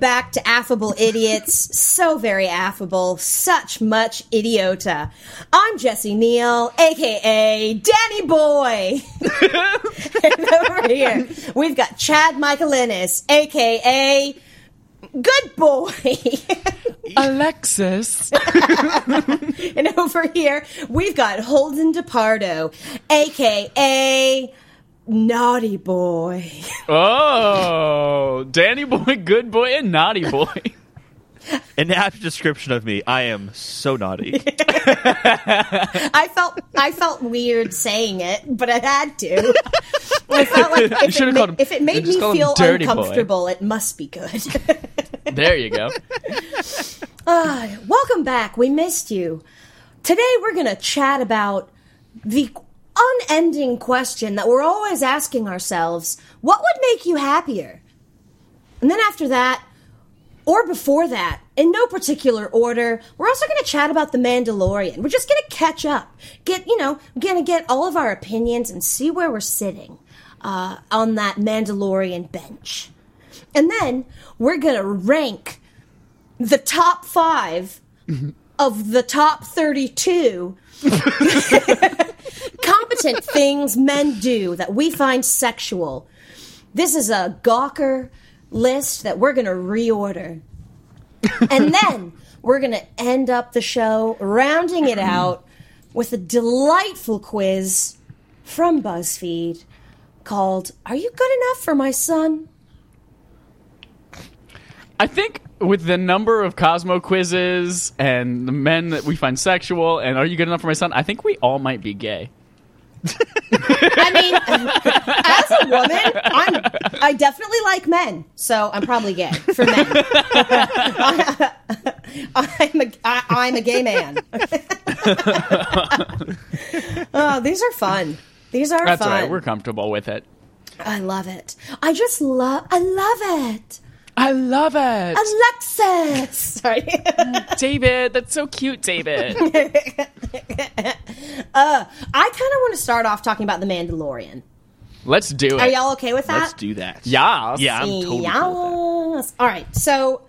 back to Affable Idiots. so very affable, such much idiota. I'm Jesse Neal, aka Danny Boy. and over here, we've got Chad Michaelinis, aka Good Boy. Alexis. and over here, we've got Holden DePardo, aka Naughty Boy. oh, Danny boy, good boy, and naughty boy. An apt description of me. I am so naughty. I felt I felt weird saying it, but I had to. I felt like if, it, should've ma- called him- if it made me feel Dirty Boy. uncomfortable, it must be good. there you go. Ah, welcome back. We missed you. Today we're going to chat about the unending question that we're always asking ourselves what would make you happier? And then after that, or before that, in no particular order, we're also going to chat about The Mandalorian. We're just going to catch up. Get, you know, going to get all of our opinions and see where we're sitting uh, on that Mandalorian bench. And then we're going to rank the top five of the top 32 competent things men do that we find sexual. This is a Gawker list that we're going to reorder. and then we're going to end up the show rounding it out with a delightful quiz from BuzzFeed called Are You Good Enough for My Son? I think with the number of Cosmo quizzes and the men that we find sexual, and are you good enough for my son? I think we all might be gay. I mean, as a woman, I'm, I definitely like men, so I'm probably gay for men. I'm a, I, I'm a gay man. oh, these are fun. These are That's fun. right. We're comfortable with it. I love it. I just love. I love it. I love it. Alexis. Sorry. David, that's so cute, David. Uh, I kind of want to start off talking about the Mandalorian. Let's do it. Are y'all okay with that? Let's do that. Yeah. Yeah, I'm totally cool with Yes. All right. So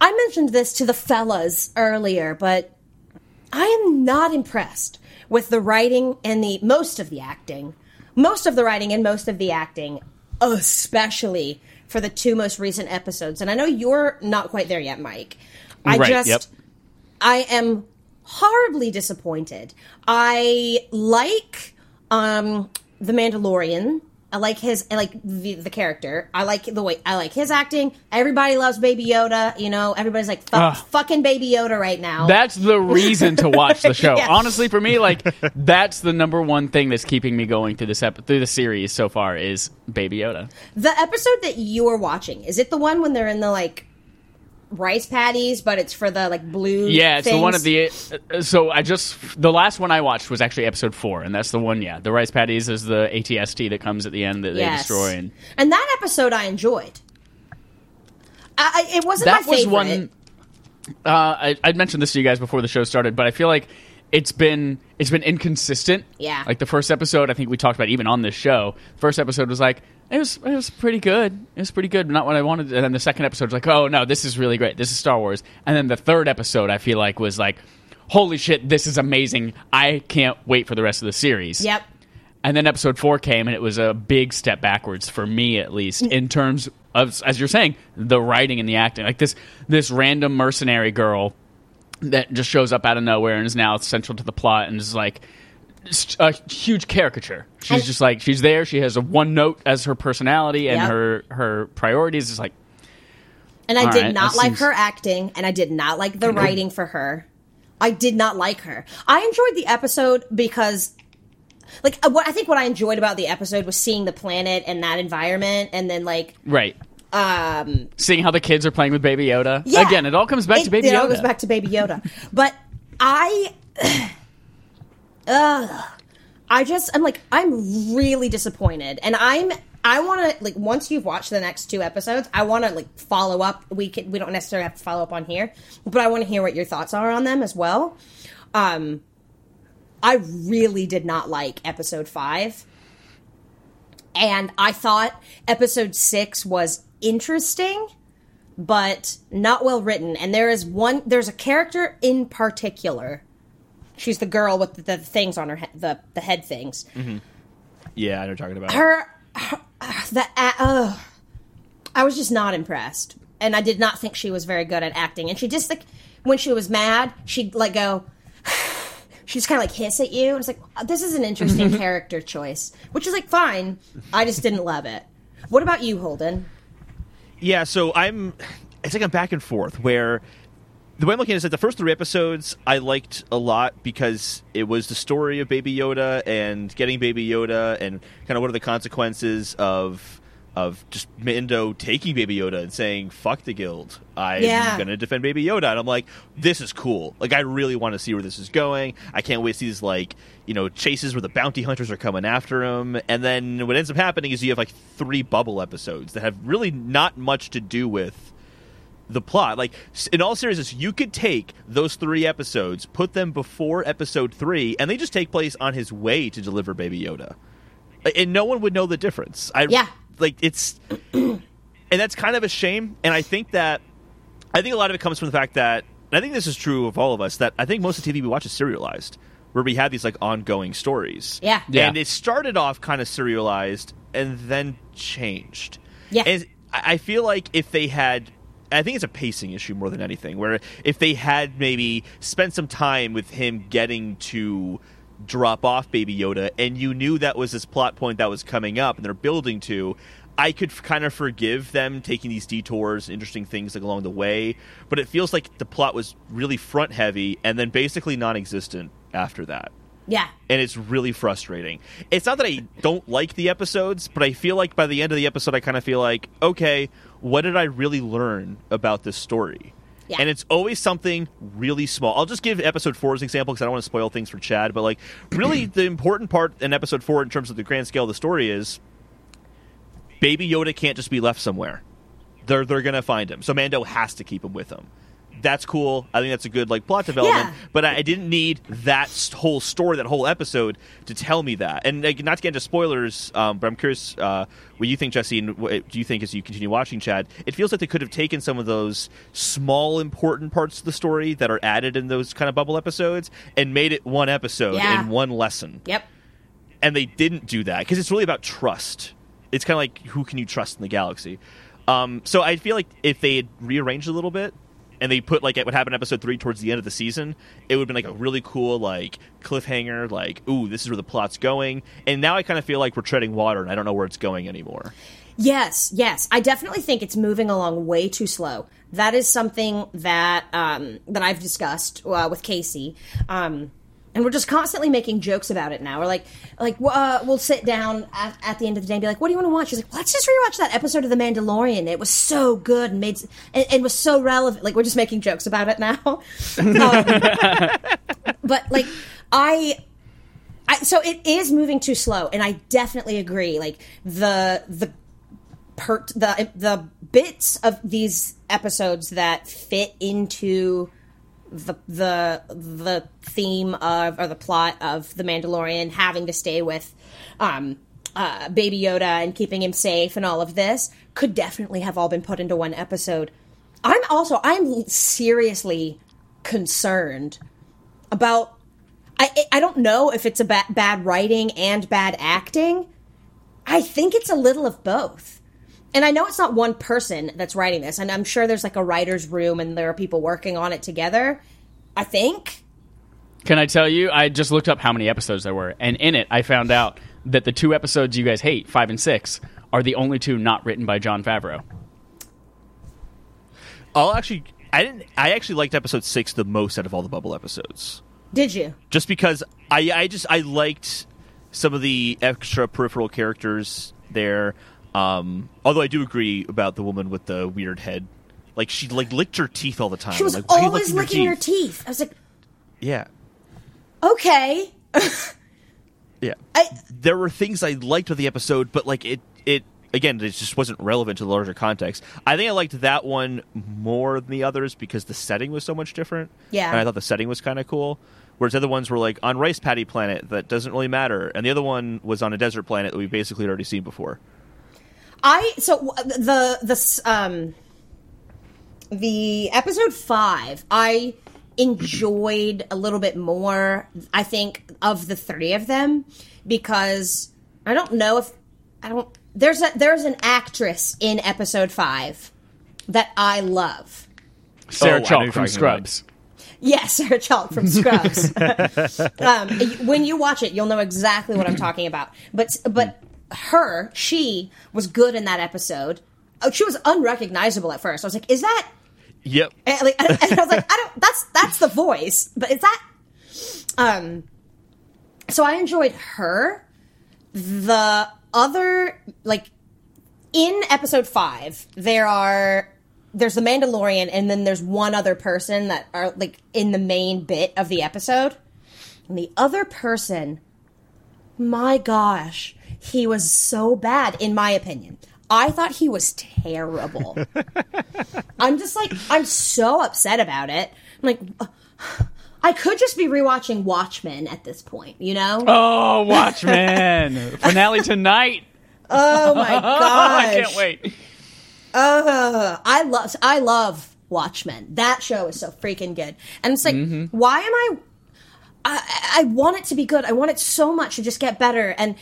I mentioned this to the fellas earlier, but I am not impressed with the writing and the most of the acting. Most of the writing and most of the acting, especially for the two most recent episodes. And I know you're not quite there yet, Mike. I Right, just yep. I am horribly disappointed. I like um the Mandalorian. I like his I like the, the character. I like the way I like his acting. Everybody loves Baby Yoda, you know. Everybody's like fuck, fucking Baby Yoda right now. That's the reason to watch the show. Yeah. Honestly, for me, like that's the number one thing that's keeping me going through this ep- through the series so far is Baby Yoda. the episode that you are watching, is it the one when they're in the like rice paddies, but it's for the like blue Yeah, it's the one of the. uh, So I just the last one I watched was actually episode four, and that's the one. Yeah, the rice paddies is the ATST that comes at the end that they destroy. And And that episode I enjoyed. I, it wasn't that my was one. Uh, I, I'd mentioned this to you guys before the show started, but I feel like it's been it's been inconsistent. Yeah. Like the first episode, I think we talked about even on this show. First episode was like it was it was pretty good. It was pretty good, not what I wanted. And then the second episode was like, oh no, this is really great. This is Star Wars. And then the third episode, I feel like was like, holy shit, this is amazing. I can't wait for the rest of the series. Yep. And then episode four came, and it was a big step backwards for me, at least, in terms of, as you're saying, the writing and the acting. Like this, this random mercenary girl that just shows up out of nowhere and is now central to the plot and is like a huge caricature. She's And- just like she's there. She has a one note as her personality and Yep. her her priorities. Is like And I did right, not like seems- her acting, and I did not like the writing for her. I did not like her. I enjoyed the episode because, like, uh, what I think what I enjoyed about the episode was seeing the planet and that environment, and then like, right. um, Seeing how the kids are playing with Baby Yoda. yeah. Again, it all comes back It- to Baby Yoda. it all goes back to Baby Yoda. but I, ugh, I just I'm like I'm really disappointed, and I'm I want to like once you've watched the next two episodes, I want to like follow up. We can we don't necessarily have to follow up on here, but I want to hear what your thoughts are on them as well. Um, I really did not like episode five, and I thought episode six was interesting but not well written. And there is one. There's a character in particular. She's the girl with the, the things on her head, the the head things. Yeah, I know what you're talking about. Her, her the uh, I was just not impressed, and I did not think she was very good at acting. And she just like when she was mad, she'd like go. She just kind of like hiss at you, and it's like this is an interesting character choice, which is like fine. I just didn't love it. What about you, Holden? Yeah, so I'm. It's like I'm back and forth. Where the way I'm looking at it is that the first three episodes I liked a lot because it was the story of Baby Yoda and getting Baby Yoda and kind of what are the consequences of of just Mando taking Baby Yoda and saying "fuck the guild." I'm Yeah. gonna defend Baby Yoda, and I'm like, this is cool. Like, I really want to see where this is going. I can't wait to see these like you know chases where the bounty hunters are coming after him, and then what ends up happening is you have like three bubble episodes that have really not much to do with the plot. Like in all seriousness, you could take those three episodes, put them before episode three, and they just take place on his way to deliver Baby Yoda, and no one would know the difference. I Yeah. like it's, and that's kind of a shame. And I think that I think a lot of it comes from the fact that and I think this is true of all of us that I think most of the TV we watch is serialized, where we have these like ongoing stories. Yeah. Yeah. and it started off kind of serialized and then changed. Yeah. and I I feel like if they had. I think it's a pacing issue more than anything. Where if they had maybe spent some time with him getting to drop off Baby Yoda, and you knew that was this plot point that was coming up, and they're building to, I could kind of forgive them taking these detours, interesting things like along the way. But it feels like the plot was really front heavy, and then basically non-existent after that Yeah, and it's really frustrating. It's not that I don't like the episodes, but I feel like by the end of the episode, I kind of feel like, okay, what did I really learn about this story? Yeah. And it's always something really small. I'll just give episode four as an example because I don't want to spoil things for Chad. But like, really, the important part in episode four, in terms of the grand scale of the story, is Baby Yoda can't just be left somewhere. They're they're gonna find him, so Mando has to keep him with him. That's cool. I think that's a good like plot development. Yeah. But I, I didn't need that whole story, that whole episode, to tell me that. And like, not to get into spoilers, um, but I'm curious uh, what you think, Jesse, and what do you think as you continue watching, Chad? It feels like they could have taken some of those small, important parts of the story that are added in those kind of bubble episodes and made it one episode Yeah. and one lesson yep. and they didn't do that because it's really about trust. It's kind of like who can you trust in the galaxy. Um, so I feel like if they had rearranged a little bit and they put like what happened in episode three towards the end of the season, it would have been like a really cool like cliffhanger. Like, ooh, this is where the plot's going. And now I kind of feel like we're treading water, and I don't know where it's going anymore. Yes, yes. I definitely think it's moving along way too slow. That is something that um, that I've discussed uh, with Casey. Um, and we're just constantly making jokes about it now. We're like, like uh, we'll sit down at, at the end of the day and be like, "What do you want to watch?" She's like, "Let's just rewatch that episode of The Mandalorian. It was so good and made and, and was so relevant." Like we're just making jokes about it now. Um, but like, I I, so it is moving too slow, and I definitely agree. Like the the per, the the bits of these episodes that fit into the the the theme of or the plot of the Mandalorian having to stay with um uh baby Yoda and keeping him safe and all of this could definitely have all been put into one episode. I'm also I'm seriously concerned about I I don't know if it's a ba- bad writing and bad acting. I think it's a little of both. And I know it's not one person that's writing this, and I'm sure there's like a writer's room and there are people working on it together. I think. Can I tell you? I just looked up how many episodes there were, and in it, I found out that the two episodes you guys hate, five and six, are the only two not written by Jon Favreau. I'll actually, I didn't, I actually liked episode six the most out of all the bubble episodes. Did you? just because I I just I liked some of the extra peripheral characters there. Um, although I do agree about the woman with the weird head. Like she like licked her teeth all the time. She was like, why are you always licking her teeth. I was like, Yeah, okay. yeah. I There were things I liked with the episode, but like it it again it just wasn't relevant to the larger context. I think I liked that one more than the others because the setting was so much different. Yeah. and I thought the setting was kind of cool. Whereas the other ones were like on rice paddy planet that doesn't really matter, and the other one was on a desert planet that we basically had already seen before. I so the the um the episode five, I enjoyed a little bit more. I think of the three of them because I don't know if I don't. There's a there's an actress in episode five that I love. Sarah Oh, Chalke from talking about. Scrubs. Yes, Sarah Chalke from Scrubs. um, when you watch it, you'll know exactly what I'm talking about. But but her, she was good in that episode. Oh, she was unrecognizable at first. I was like, "Is that?" Yep. And, like, and I was like, "I don't." That's that's the voice, but is that? Um. So I enjoyed her. The other like in episode five, there are there's the Mandalorian, and then there's one other person that are like in the main bit of the episode. And the other person, my gosh, he was so bad, in my opinion. I thought he was terrible. I'm just like, I'm so upset about it. I'm like, I could just be rewatching Watchmen at this point, you know? Oh, Watchmen finale tonight. Oh my god! I can't wait. Uh, I love I love Watchmen. That show is so freaking good. And it's like, why am I, I I want it to be good. I want it so much to just get better. And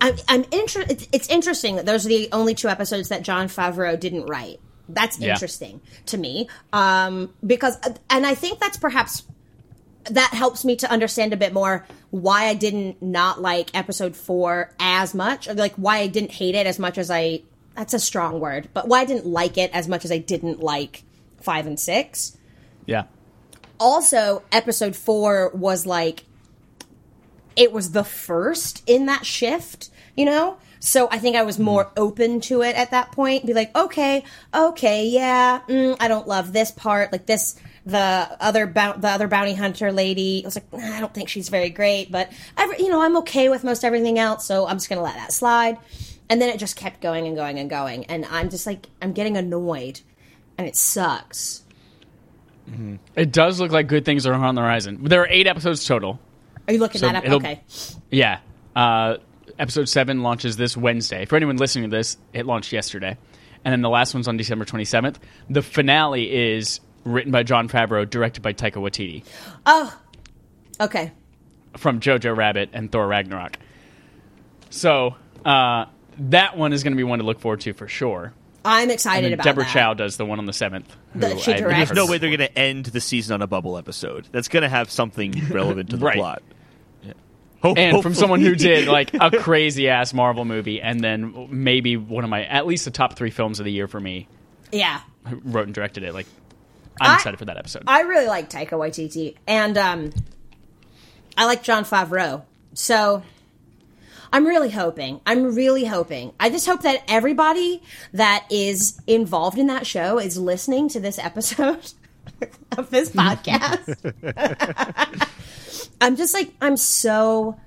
I'm I'm inter- it's, it's interesting that those are the only two episodes that Jon Favreau didn't write. That's Yeah. interesting to me. Um, because and I think that's perhaps that helps me to understand a bit more why I didn't not like episode four as much, or like why I didn't hate it as much as I. That's a strong word, but why I didn't like it as much as I didn't like five and six. Yeah. Also, episode four was like it was the first in that shift, you know. So I think I was more open to it at that point. Be like, okay, okay, yeah, mm, I don't love this part. Like this, the other bou- the other bounty hunter lady. I was like, "Nah, I don't think she's very great, but every, you know, I'm okay with most everything else. So I'm just gonna let that slide. And then it just kept going and going and going, and I'm just like, I'm getting annoyed, and it sucks. It does look like good things are on the horizon. There are eight episodes total. Are you looking So that up? it'll- Okay. Yeah. Uh, episode 7 launches this Wednesday. For anyone listening to this, it launched yesterday. And then the last one's on December 27th. The finale is written by Jon Favreau, directed by Taika Waititi Oh, okay. from Jojo Rabbit and Thor Ragnarok. So uh, that one is going to be one to look forward to for sure. I'm And excited then about Deborah that. Chow does the one on the 7th. The- she directs. There's no way they're going to end the season on a bubble episode. That's going to have something relevant to the Right. plot. Yeah. Ho- and from someone who did like a crazy ass Marvel movie, and then maybe one of my at least the top three films of the year for me, Yeah. who wrote and directed it. Like, I'm I- excited for that episode. I really like Taika Waititi, and um, I like Jon Favreau. So I'm really hoping. I'm really hoping. I just hope that everybody that is involved in that show is listening to this episode of this podcast. I'm just like I'm so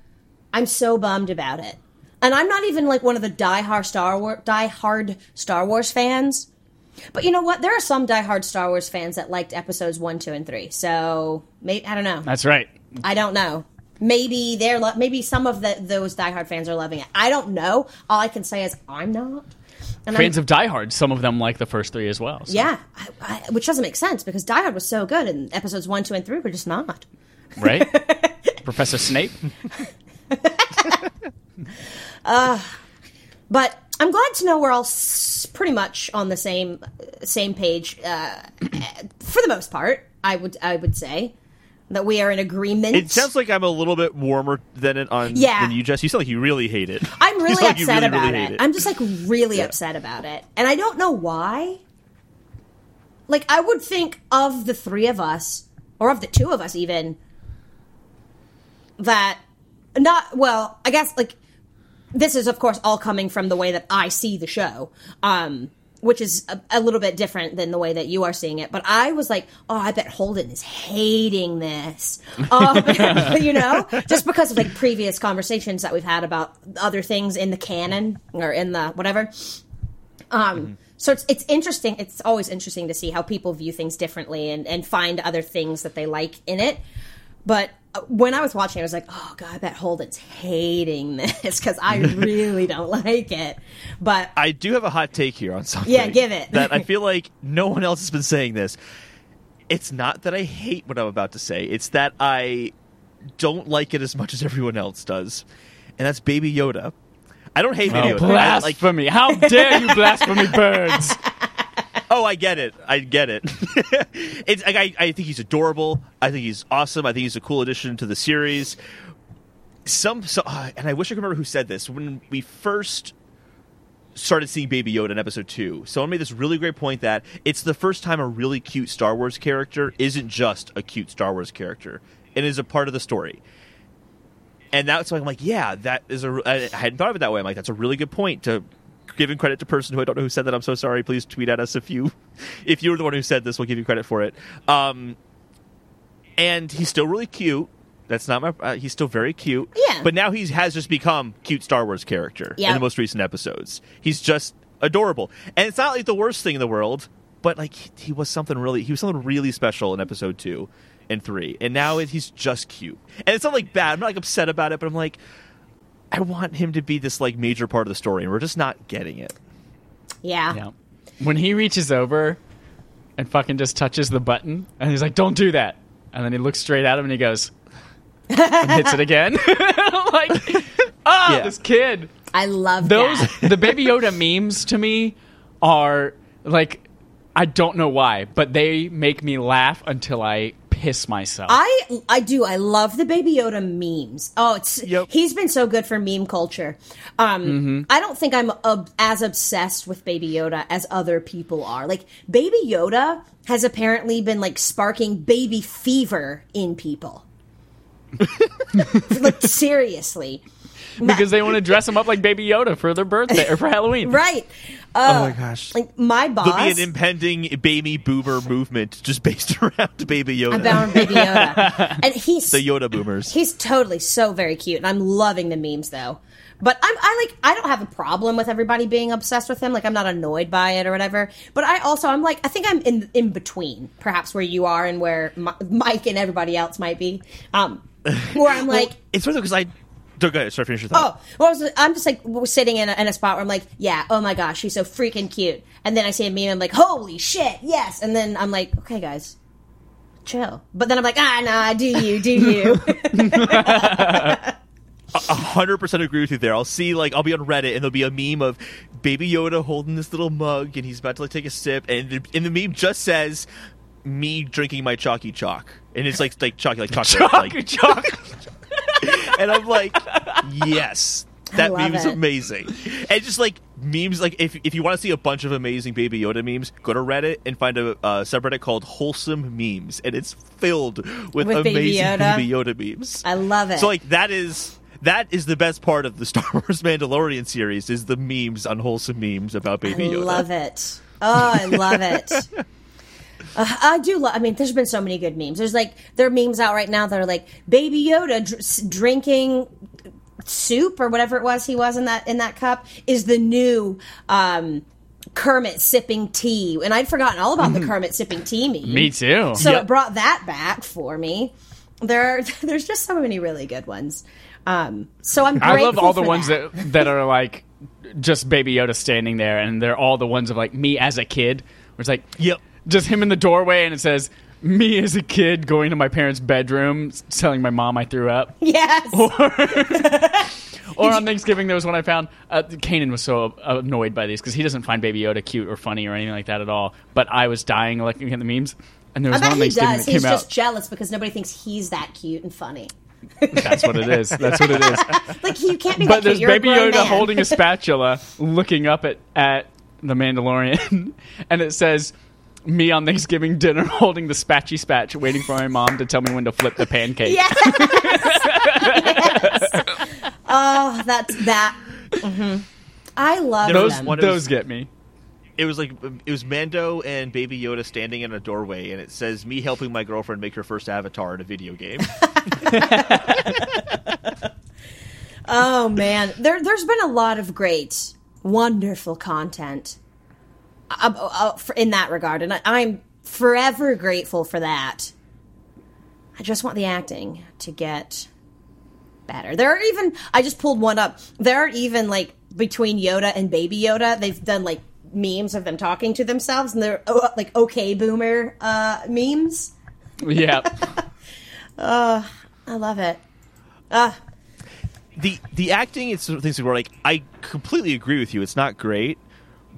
I'm so bummed about it. And I'm not even like one of the diehard Star Wars diehard Star Wars fans. But you know what? There are some diehard Star Wars fans that liked episodes one, two, and three. So maybe I don't know. That's right. I don't know. Maybe they're lo- maybe some of the, those diehard fans are loving it. I don't know. All I can say is I'm not. And Fans I'm, of Die Hard, some of them like the first three as well. so- yeah, I, I, which doesn't make sense because Die Hard was so good and episodes one, two, and three were just not. Right. Professor Snape. But I'm glad to know we're all s- pretty much on the same same page uh, for the most part. I would I would say that we are in agreement. It sounds like I'm a little bit warmer than it on Yeah. than you, Jess. You sound like you really hate it. I'm really sound like upset really, about really it. hate I'm just like really upset about it. And I don't know why. Like I would think of the three of us or of the two of us even that not well, I guess like this is of course all coming from the way that I see the show. Um which is a, a little bit different than the way that you are seeing it. But I was like, oh, I bet Holden is hating this. Oh, you know, just because of like previous conversations that we've had about other things in the canon or in the whatever. Um, so it's it's interesting. It's always interesting to see how people view things differently and and find other things that they like in it. But when I was watching, I was like, "Oh God, that bet Holden's hating this because I really don't like it." But I do have a hot take here on something. Yeah, give it. that I feel like no one else has been saying this. It's not that I hate what I'm about to say. It's that I don't like it as much as everyone else does, and that's Baby Yoda. I don't hate Baby Oh, Yoda. I like- blasphemy! How dare you blasphemy birds? Oh, I get it. I get it. it's like I, I think he's adorable. I think he's awesome. I think he's a cool addition to the series. Some, so, uh, and I wish I could remember who said this when we first started seeing Baby Yoda in episode two. Someone made this really great point that it's the first time a really cute Star Wars character isn't just a cute Star Wars character and is a part of the story. And that's why I'm like, yeah, that is a. I hadn't thought of it that way. I'm like, that's a really good point to giving credit to person who I don't know who said that. I'm so sorry. Please tweet at us if you if you were the one who said this. We'll give you credit for it. Um, and he's still really cute. That's not my. Uh, he's still very cute. Yeah. But now he has just become cute Star Wars character in the most recent episodes. He's just adorable, and it's not like the worst thing in the world. But like he, he was something really, he was something really special in episode two and three, and now it, he's just cute. And it's not like bad. I'm not like upset about it, but I'm like, I want him to be this like major part of the story, and we're just not getting it. yeah, Yeah. When he reaches over and fucking just touches the button, and he's like, "Don't do that," and then he looks straight at him and he goes and hits it again. like, ah, Yeah. this kid. I love Those that. the Baby Yoda memes to me are like I don't know why, but they make me laugh until I piss myself. I I do. I love the Baby Yoda memes. Oh, it's Yep. he's been so good for meme culture. Um, Mm-hmm. I don't think I'm ob- as obsessed with Baby Yoda as other people are. Like Baby Yoda has apparently been like sparking baby fever in people. like seriously, because they want to dress him up like Baby Yoda for their birthday or for Halloween. right? oh my gosh! Like my boss. There'll boss. be an impending baby boomer movement just based around Baby Yoda. about Baby Yoda, and he's the Yoda boomers. He's totally so very cute, and I'm loving the memes though. But I'm I like I don't have a problem with everybody being obsessed with him. Like I'm not annoyed by it or whatever. But I also I'm like I think I'm in in between, perhaps where you are and where Mi- Mike and everybody else might be. Um, where I'm like. well, it's funny because I. Go ahead. Sorry, finish your thought. Oh, well, I was, I'm just like sitting in a, in a spot where I'm like, yeah, oh my gosh, she's so freaking cute. And then I see a meme, I'm like, holy shit, yes. And then I'm like, okay, guys, chill. But then I'm like, ah, nah, do you, do you? A hundred percent agree with you there. I'll see like I'll be on Reddit and there'll be a meme of Baby Yoda holding this little mug and he's about to like take a sip and the, and the meme just says me drinking my chalky chalk and it's like like chalky like chocolate like, Chalk. And I'm like yes that meme is amazing and just like memes like if if you want to see a bunch of amazing Baby Yoda memes go to Reddit and find a uh, subreddit called wholesome memes and it's filled with, With Baby amazing Yoda? Baby Yoda memes. I love it. So like that is that is the best part of the Star Wars Mandalorian series is the memes, unwholesome memes about Baby Yoda. I Yoda. love it. Oh, I love it. Uh, I do love. I mean, there's been so many good memes. There's like there are memes out right now that are like Baby Yoda dr- drinking soup or whatever it was he was in that in that cup is the new um, Kermit sipping tea, and I'd forgotten all about the Kermit sipping tea meme. Me too. So Yep. it brought that back for me. There, are, there's just so many really good ones. Um, so I'm. I love grateful all the ones that. that that are like just Baby Yoda standing there, and they're all the ones of like me as a kid. Where it's like, Yep. Just him in the doorway, and it says me as a kid going to my parents' bedroom, telling my mom I threw up. Yes. Or or on Thanksgiving, there was one I found. Uh, Kanan was so annoyed by these because he doesn't find Baby Yoda cute or funny or anything like that at all. But I was dying looking at the memes, and there I was bet one on he Thanksgiving does. that He's came just out. jealous because nobody thinks he's that cute and funny. That's what it is. That's what it is. Like you can't be but there's Baby Yoda man. holding a spatula, looking up at at the Mandalorian, and it says. Me on Thanksgiving dinner holding the spatchy spatch, waiting for my mom to tell me when to flip the pancake. Yes. Yes. Oh, that's that. Mhm. I love Those them. one of those get me. It was like it was Mando and Baby Yoda standing in a doorway, and it says me helping my girlfriend make her first avatar in a video game. Oh man, there there's been a lot of great, wonderful content uh, uh, in that regard, and I, I'm forever grateful for that. I just want the acting to get better. There are even I just pulled one up. There are even like between Yoda and Baby Yoda, they've done like memes of them talking to themselves, and they're oh, like okay boomer uh, memes. Yeah. I love it. Uh, the the acting sort of things where like I completely agree with you. It's not great,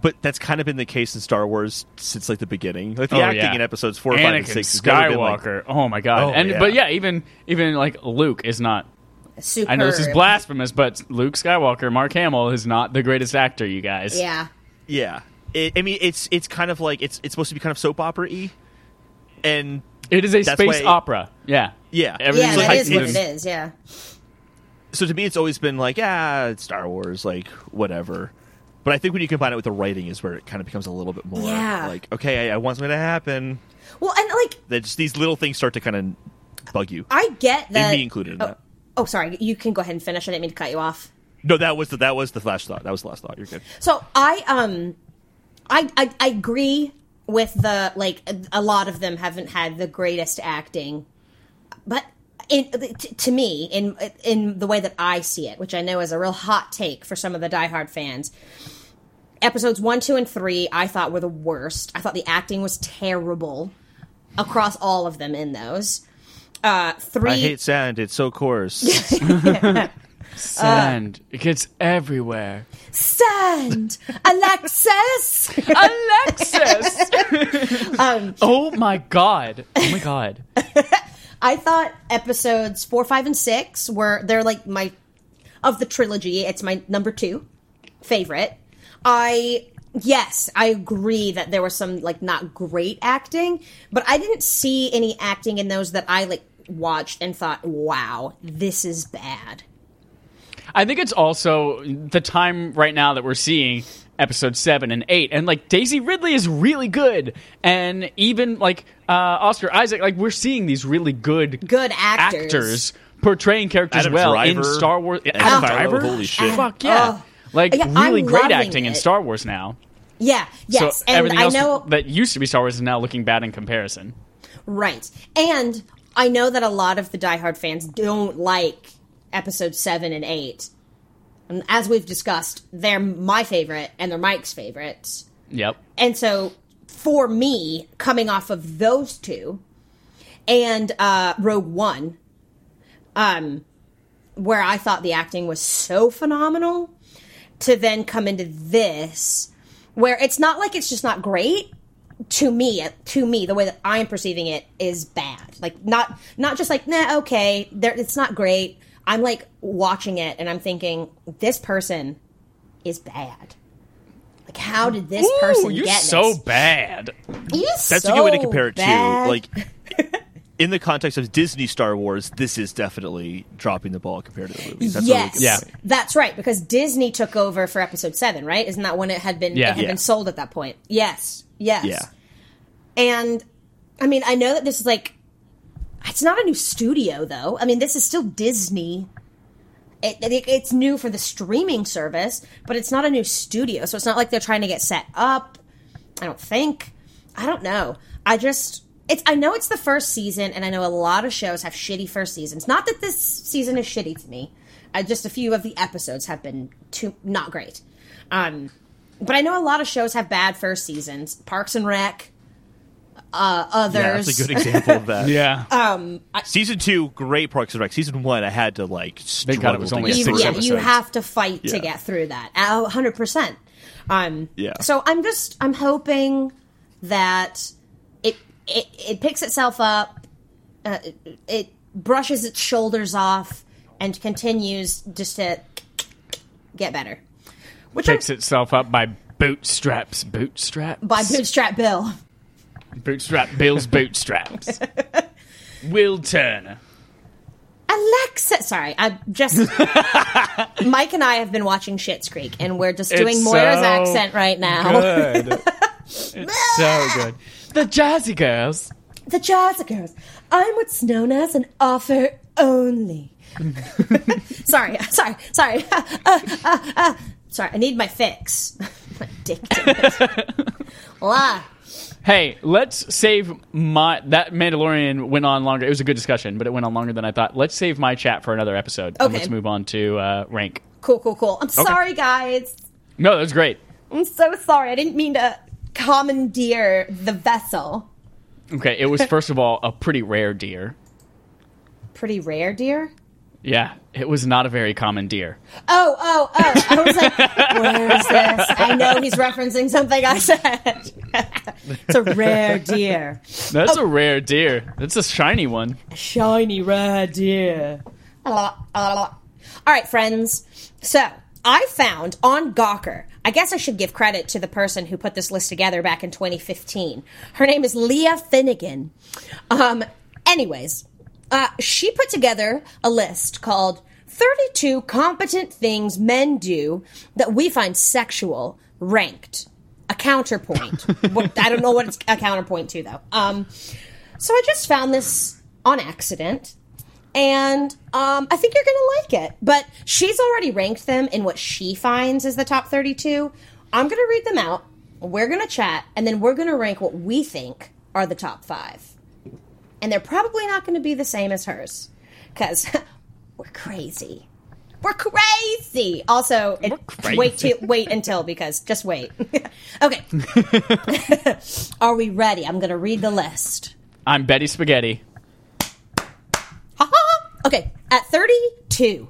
but that's kind of been the case in Star Wars since like the beginning. Like the Oh, acting yeah. in episodes four, five, and six. has never been, like- Skywalker. oh my god. Oh, and yeah. but yeah, even even like Luke is not super. I know this is blasphemous, but Luke Skywalker, Mark Hamill is not the greatest actor, you guys. Yeah. yeah. It, I mean, it's it's kind of like it's it's supposed to be kind of soap opera y, and It is a space why- opera. Yeah. Yeah. Everything's Yeah, that is heightened. what it is. Yeah. so to me, it's always been like ah, it's Star Wars, like whatever. But I think when you combine it with the writing, is where it kind of becomes a little bit more Yeah. like okay, I, I want something to happen. Well, and like That just these little things start to kind of bug you. I get And that. me included in oh, that. oh, sorry. You can go ahead and finish. I didn't mean to cut you off. No, that was the that was the last thought. That was the last thought. You're good. So I um, I I, I agree with the like a lot of them haven't had the greatest acting, but in t- to me in in the way that I see it, which I know is a real hot take for some of the diehard fans. Episodes one, two, and three, I thought were the worst. I thought the acting was terrible across all of them in those. Uh, three, I hate sand. It's so coarse. Sand. it gets everywhere. sand, Alexis. Alexis! Um, oh my god. Oh my god. I thought episodes four, five, and six were they're like my of the trilogy. It's my number two favorite. I yes, I agree that there was some like not great acting, but I didn't see any acting in those that I like watched and thought, "Wow, this is bad." I think it's also the time right now that we're seeing episode seven and eight, and like Daisy Ridley is really good, and even like uh, Oscar Isaac, like we're seeing these really good Good actors. portraying characters Adam well in Star Wars. and Adam Kylo, Driver, holy shit. fuck yeah! Oh. Like Yeah, I'm really great loving acting in. Star Wars now. Yeah, yes, so and everything I else know that used to be Star Wars is now looking bad in comparison. Right. And I know that a lot of the diehard fans don't like episode 7 and 8. And as we've discussed, they're my favorite and they're Mike's favorites. Yep. And so for me, coming off of those two and uh, Rogue One, um, where I thought the acting was so phenomenal, to then come into this, where it's not like it's just not great. To me, to me, the way that I'm perceiving it is bad. Like not not just like nah, okay, there, it's not great. I'm like watching it and I'm thinking this person is bad. Like how did this person you're get so this? bad. That's so a good way to compare it bad. too. Like in the context of Disney Star Wars, this is definitely dropping the ball compared to the movies. That's yes, Yeah. that's right. Because Disney took over for Episode Seven, right? Isn't that when it had been Yeah. it had Yeah. been sold at that point? Yes, yes. Yeah. And I mean, I know that this is like it's not a new studio though. I mean, this is still Disney. It, it, it's new for the streaming service, but it's not a new studio, so it's not like they're trying to get set up. I don't think. I don't know. I just it's I know it's the first season and I know a lot of shows have shitty first seasons. Not that this season is shitty to me. I just a few of the episodes have been too not great. Um but I know a lot of shows have bad first seasons. Parks and Rec, uh others. Yeah, that's a good example of that. Yeah. Season two, great Parks and Rec. Season one, I had to like Thank God struggle it was to only get you, six through. yeah, episodes. you have to fight to get through that. A hundred percent. Um, Yeah. So I'm just I'm hoping that it it, it picks itself up, uh, it, it brushes its shoulders off, and continues just to get better. Which I'm, Picks itself up by bootstraps. Bootstraps. by Bootstrap Bill. Bootstrap Bill's bootstraps. Will Turner. Alexa, sorry, I just Mike and I have been watching Schitt's Creek, and we're just doing It's Moira's so accent right now. Good. it's so good. The Jazzy Girls. The Jazzy Girls. I'm what's known as an offer only. sorry, sorry, sorry. Uh, uh, uh, sorry, I need my fix. I'm addicted. La. Hey, let's save my that Mandalorian went on longer. It was a good discussion, but it went on longer than I thought. Let's save my chat for another episode. And let's move on to uh, rank. Cool, cool, cool. I'm sorry, guys. No, that was great. I'm so sorry. I didn't mean to commandeer the vessel. Okay, it was first of all a pretty rare deer. Pretty rare, dear. Yeah, it was not a very common deer. Oh, oh, oh. I was like, where is this? I know he's referencing something I said. it's a rare deer. That's a rare deer. That's a shiny one. A shiny rare deer. A lot, a lot. All right, friends. So I found on Gawker. I guess I should give credit to the person who put this list together back in 2015. Her name is Leah Finnegan. Um, anyways, uh, she put together a list called 32 competent things men do that we find sexual, ranked. A counterpoint. What- I don't know what it's a counterpoint to, though. Um, so I just found this on accident, and um, I think you're going to like it. But she's already ranked them in what she finds as the top 32. I'm going to read them out. We're going to chat, and then we're going to rank what we think are the top five. And they're probably not going to be the same as hers because we're crazy. We're crazy. Also, it- crazy. wait till wait until because just wait. okay. Are we ready? I'm going to read the list. I'm Betty Spaghetti. Okay, at 32,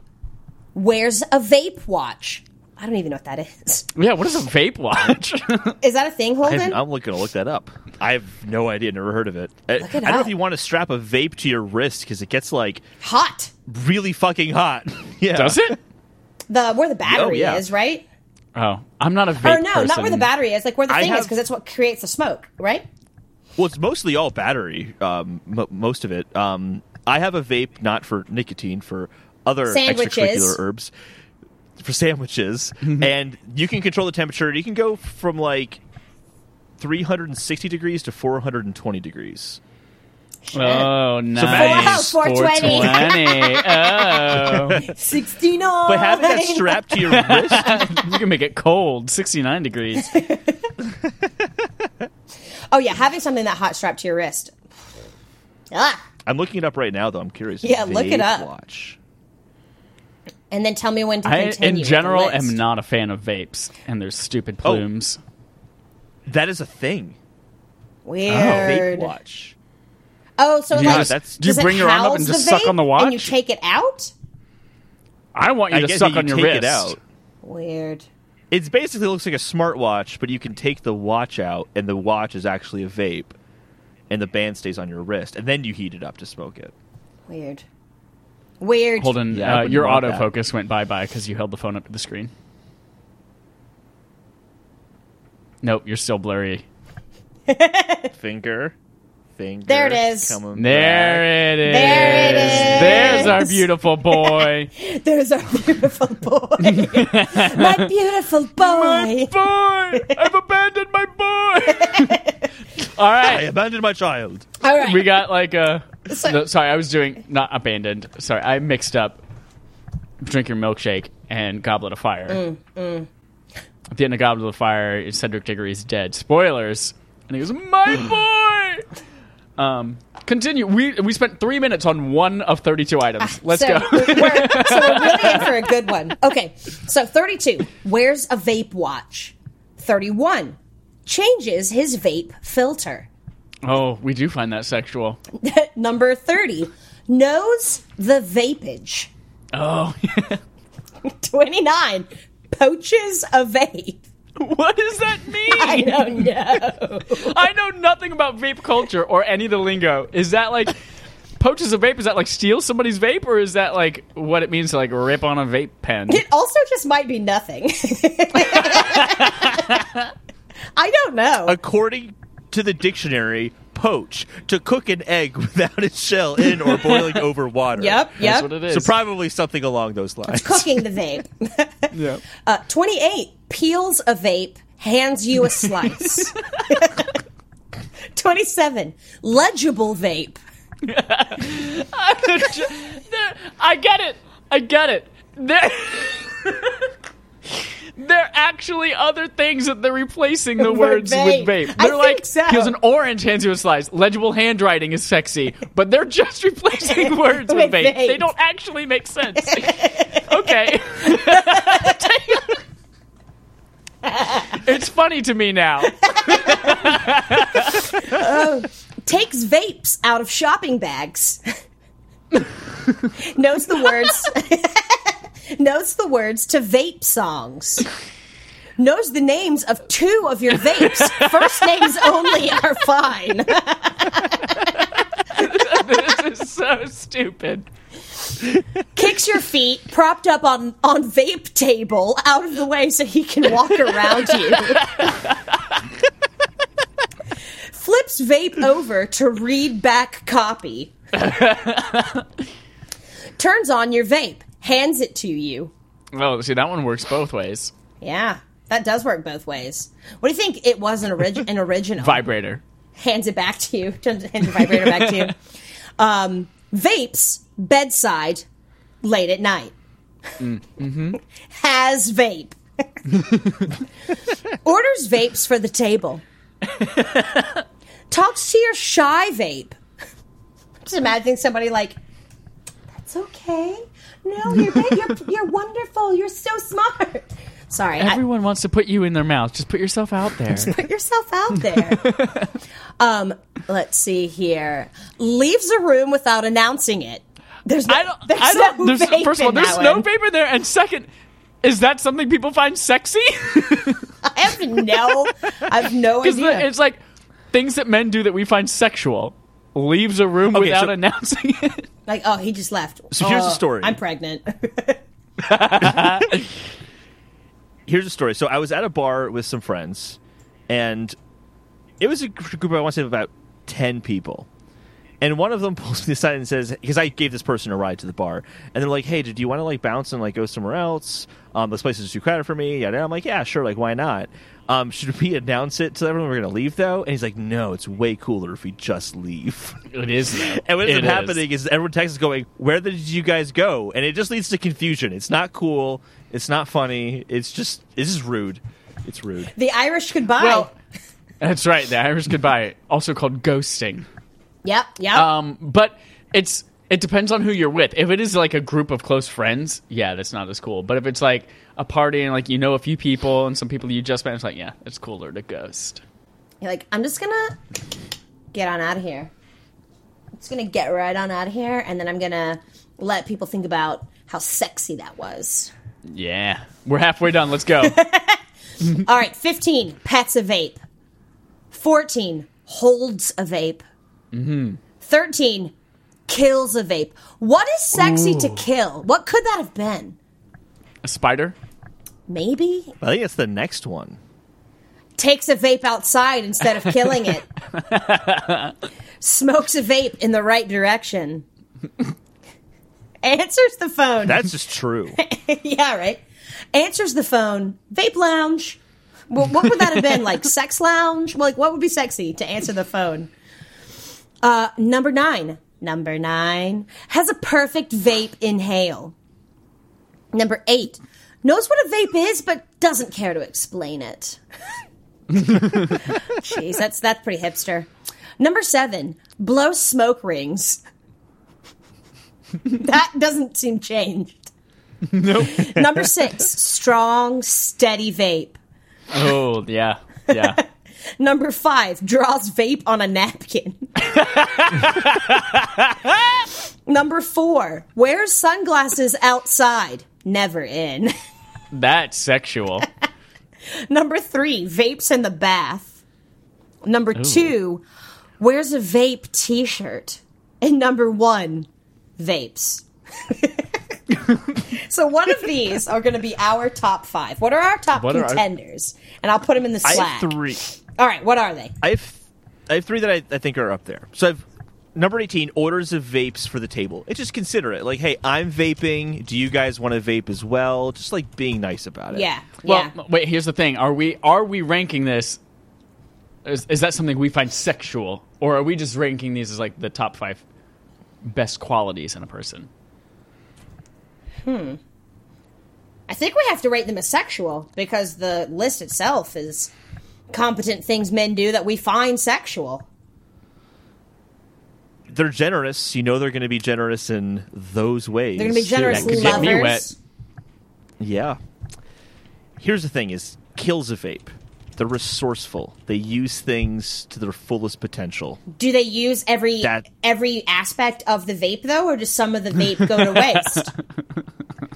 wears a vape watch. I don't even know what that is. Yeah, what is a vape watch? Is that a thing, I'm, Holden? I'm looking to look that up. I have no idea. Never heard of it. I, Look it I don't know up. if you want to strap a vape to your wrist because it gets like Hot. really fucking hot. yeah. Does it? The where the battery yeah. is, right? Oh, I'm not a vape Or no, person. not where the battery is. Like where the I thing is, because that's what creates the smoke, right? Well, it's mostly all battery. Um, mo most of it. Um, I have a vape not for nicotine for other Sandwiches. extracurricular herbs for sandwiches, and you can control the temperature. You can go from like 360 degrees to 420 degrees. Oh, nice. Wow, 420. 420. Oh. 69. But having that strapped to your wrist, you can make it cold, 69 degrees. Oh yeah, having something that hot strapped to your wrist. Ah. I'm looking it up right now. Though I'm curious. Yeah, look it up. Watch. And then tell me when to I, continue. in general, list. am not a fan of vapes and their stupid Oh. plumes. That is a thing. Weird. Oh. Vape watch. Oh, so Yeah, like, that's- Do you it bring your arm up and just suck on the watch? And you take it out? I want you I to guess suck you on your take wrist. it out. Weird. It basically looks like a smartwatch, but you can take the watch out, and the watch is actually a vape, and the band stays on your wrist, and then you heat it up to smoke it. Weird. Weird. Holden, Yeah, I uh, wouldn't your want that. autofocus went bye bye because you held the phone up to the screen. Nope, you're still blurry. Finger, finger. There it is. Coming There it is. There it is. There's our beautiful boy. There's our beautiful boy. my beautiful boy. boy! I've abandoned my boy! All I abandoned my child. All right. We got like a. So- no, sorry, I was doing. Not abandoned. Sorry, I mixed up Drink Your Milkshake and Goblet of Fire. Mm, At the end of Goblet of Fire, Cedric Diggory is dead. Spoilers. And he goes, My boy! Um, continue. We we spent three minutes on one of 32 items. Let's so go. We're, so we're really in for a good one. Okay, so 32 Where's a vape watch. 31 changes his vape filter. oh, we do find that sexual. Number 30 knows the vapage. Oh, 29 poaches a vape. what does that mean? I don't know. I know nothing about vape culture or any of the lingo. Is that like poaches a vape? Is that like steal somebody's vape, or is that like what it means to like rip on a vape pen? It also just might be nothing. I don't know. According to the dictionary, poach to cook an egg without its shell in or boiling over water. Yep, That's yep. what it is. So probably something along those lines. Cooking the vape. yeah. Uh, 28 peels a vape, hands you a slice. 27 legible vape. I get it. I get it. There- They're actually other things that they're replacing the words vape. with vape. They're like, think so. here's an orange, hands you a slice. Legible handwriting is sexy, but they're just replacing words with, With vape. vape. They don't actually make sense. okay. it's funny to me now. Um, takes vapes out of shopping bags. knows the words. Knows the words to vape songs. Knows the names of two of your vapes. First names only are fine. this is so stupid. Kicks your feet propped up on on vape table out of the way so he can walk around you. Flips vape over to read back copy. Turns on your vape, hands it to you. Oh, see, that one works both ways. Yeah, that does work both ways. What do you think? It was an, orig- an original. Vibrator. hands it back to you. Hands the vibrator back to you. Um, vapes bedside late at night. Mm-hmm. Has vape. Orders vapes for the table. Talks to your shy vape. Just imagining somebody like, "That's okay. No, you're. You're, you're wonderful. You're so smart." Sorry, I- Everyone wants to put you in their mouth. Just put yourself out there. Just put yourself out there. um, let's see here. Leaves a room without announcing it. There's no, I don't. there's I don't. no there's, vape first of all, there's no one. vapor there, and second, is that something people find sexy? I have no, I have no idea. it's like things that men do that we find sexual. Leaves a room Okay, without so- announcing it. like, oh, he just left. So here's the Oh, story. I'm pregnant. here's the story. So I was at a bar with some friends, and it was a gr- group I want to say about ten people. And one of them pulls me aside and says, because I gave this person a ride to the bar, and they're like, "Hey, do you want to like bounce and like go somewhere else? Um, this place is too crowded for me." Yeah, I'm like, "Yeah, sure. Like, why not?" Um, should we announce it to everyone we're going to leave though? And he's like, "No, it's way cooler if we just leave." It is. Though. And what ends up happening is everyone texts going, "Where did you guys go?" And it just leads to confusion. It's not cool. It's not funny. It's just this is rude. It's rude. the Irish goodbye. Well, that's right. The Irish goodbye, also called ghosting. Yep, yep. Um, but it's it depends on who you're with. If it is like a group of close friends, yeah, that's not as cool. But if it's like a party and like you know a few people and some people you just met, it's like yeah, it's cooler to ghost. You're like, I'm just gonna get on out of here. I'm just gonna get right on out of here, and then I'm gonna let people think about how sexy that was. Yeah, we're halfway done. Let's go. All right, 15, pets a vape. 14, holds a vape. Mm-hmm. 13, kills a vape. What is sexy to kill? What could that have been? a spider. Maybe? I think it's the next one. Takes a vape outside instead of killing it. Smokes a vape in the right direction. Answers the phone. That's just true. yeah, right. Answers the phone. Vape lounge. Well, what would that have been? Like sex lounge? Like what would be sexy to answer the phone? Uh, number nine. Number nine has a perfect vape inhale. Number eight knows what a vape is, but doesn't care to explain it. Jeez, that's that's pretty hipster. Number seven blows smoke rings. that doesn't seem changed. Nope. Number six, strong, steady vape. oh yeah, yeah. Number five, draws vape on a napkin. Number four, wears sunglasses outside, never in. That's sexual. Number three, vapes in the bath. Number two, wears a vape t shirt. And number one, vapes. so one of these are going to be our top five. What are our top What are our- contenders? And I'll put them in the I Slack. have three. All right, what are they? I have I have three that I, I think are up there. So I've number eighteen orders of vapes for the table. It's just consider it like, hey, I'm vaping. Do you guys want to vape as well? Just like being nice about it. Yeah, Well, yeah. wait. Here's the thing: Are we are we ranking this? Is, is that something we find sexual, or are we just ranking these as like the top five best qualities in a person? Hmm i think think we have to rate them as sexual because the list itself is competent things men do that we find sexual. They're generous. You know they're going to be generous in those ways. They're going to be generous That get me lovers. wet. Yeah. Here's the thing: is kills a vape. They're resourceful. They use things to their fullest potential. Do they use every That- every aspect of the vape though, or does some of the vape go to waste?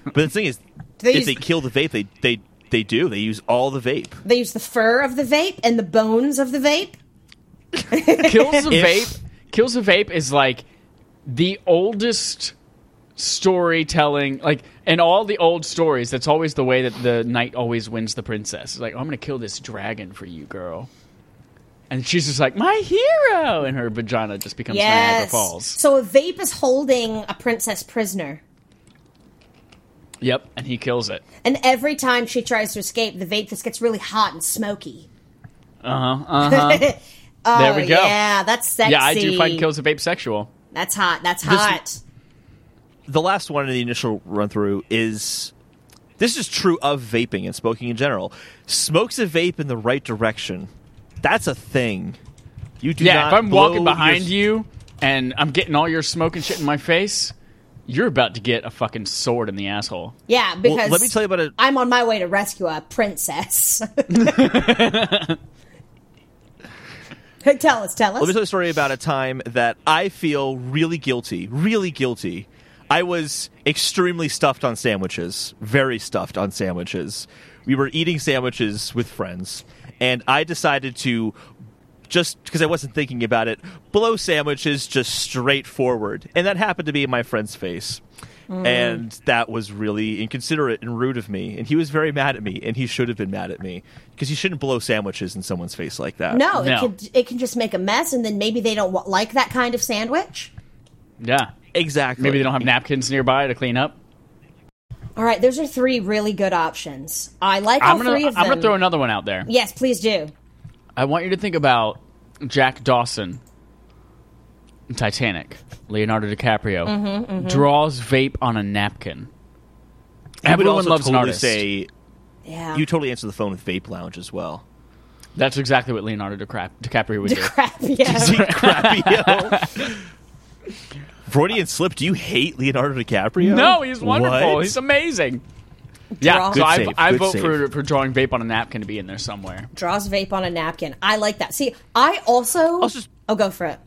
But the thing is, they if use- they kill the vape, they they they do. They use all the vape. they use the fur of the vape and the bones of the vape. kills the vape kills the vape is like the oldest storytelling like in all the old stories that's always the way that the knight always wins the princess it's like oh, i'm gonna kill this dragon for you girl and she's just like my hero and her vagina just becomes niagara Yes. falls So a vape is holding a princess prisoner. Yep and he kills it And every time she tries to escape, the vape just gets really hot and smoky. uh-huh uh-huh Oh, There we go. Yeah, that's sexy. yeah i do find kills a vape sexual That's hot. That's hot. The last one in the initial run through is this is true of vaping and smoking in general. Smokes a vape in the right direction. That's a thing. You do yeah if i'm walking behind your- you and i'm getting all your smoking shit in my face you're about to get a fucking sword in the asshole Yeah, Well, because let me tell you about it. I'm on my way to rescue a princess. tell us, tell us. Let me tell you a story about a time that I feel really guilty, really guilty. I was extremely stuffed on sandwiches, very stuffed on sandwiches. We were eating sandwiches with friends, and I decided to just because I wasn't thinking about it, blow sandwiches just straightforward. And that happened to be in my friend's face. Mm. And that was really inconsiderate and rude of me. And he was very mad at me, and he should have been mad at me because you shouldn't blow sandwiches in someone's face like that. No, it No. could it can just make a mess, and then maybe they don't wa- like that kind of sandwich. yeah exactly. Maybe they don't have napkins nearby to clean up. All right, those are three really good options. I like all I'm gonna three of them. I'm gonna throw another one out there. Yes, please do. I want you to think about Jack Dawson, Titanic, Leonardo DiCaprio Mm-hmm, draws vape on a napkin. I would Everyone also loves an artist. say Yeah. you totally answer the phone with Vape Lounge as well. That's exactly what Leonardo DiCap- DiCaprio would do. crap. Yeah. Crappy. Freudian slip. Do you hate Leonardo DiCaprio? No, he's wonderful. What? He's amazing. Yeah, Draw. so I, save, I good vote save. for for drawing vape on a napkin to be in there somewhere. Draws vape on a napkin. I like that. See, I also. I'll just- oh, go for it.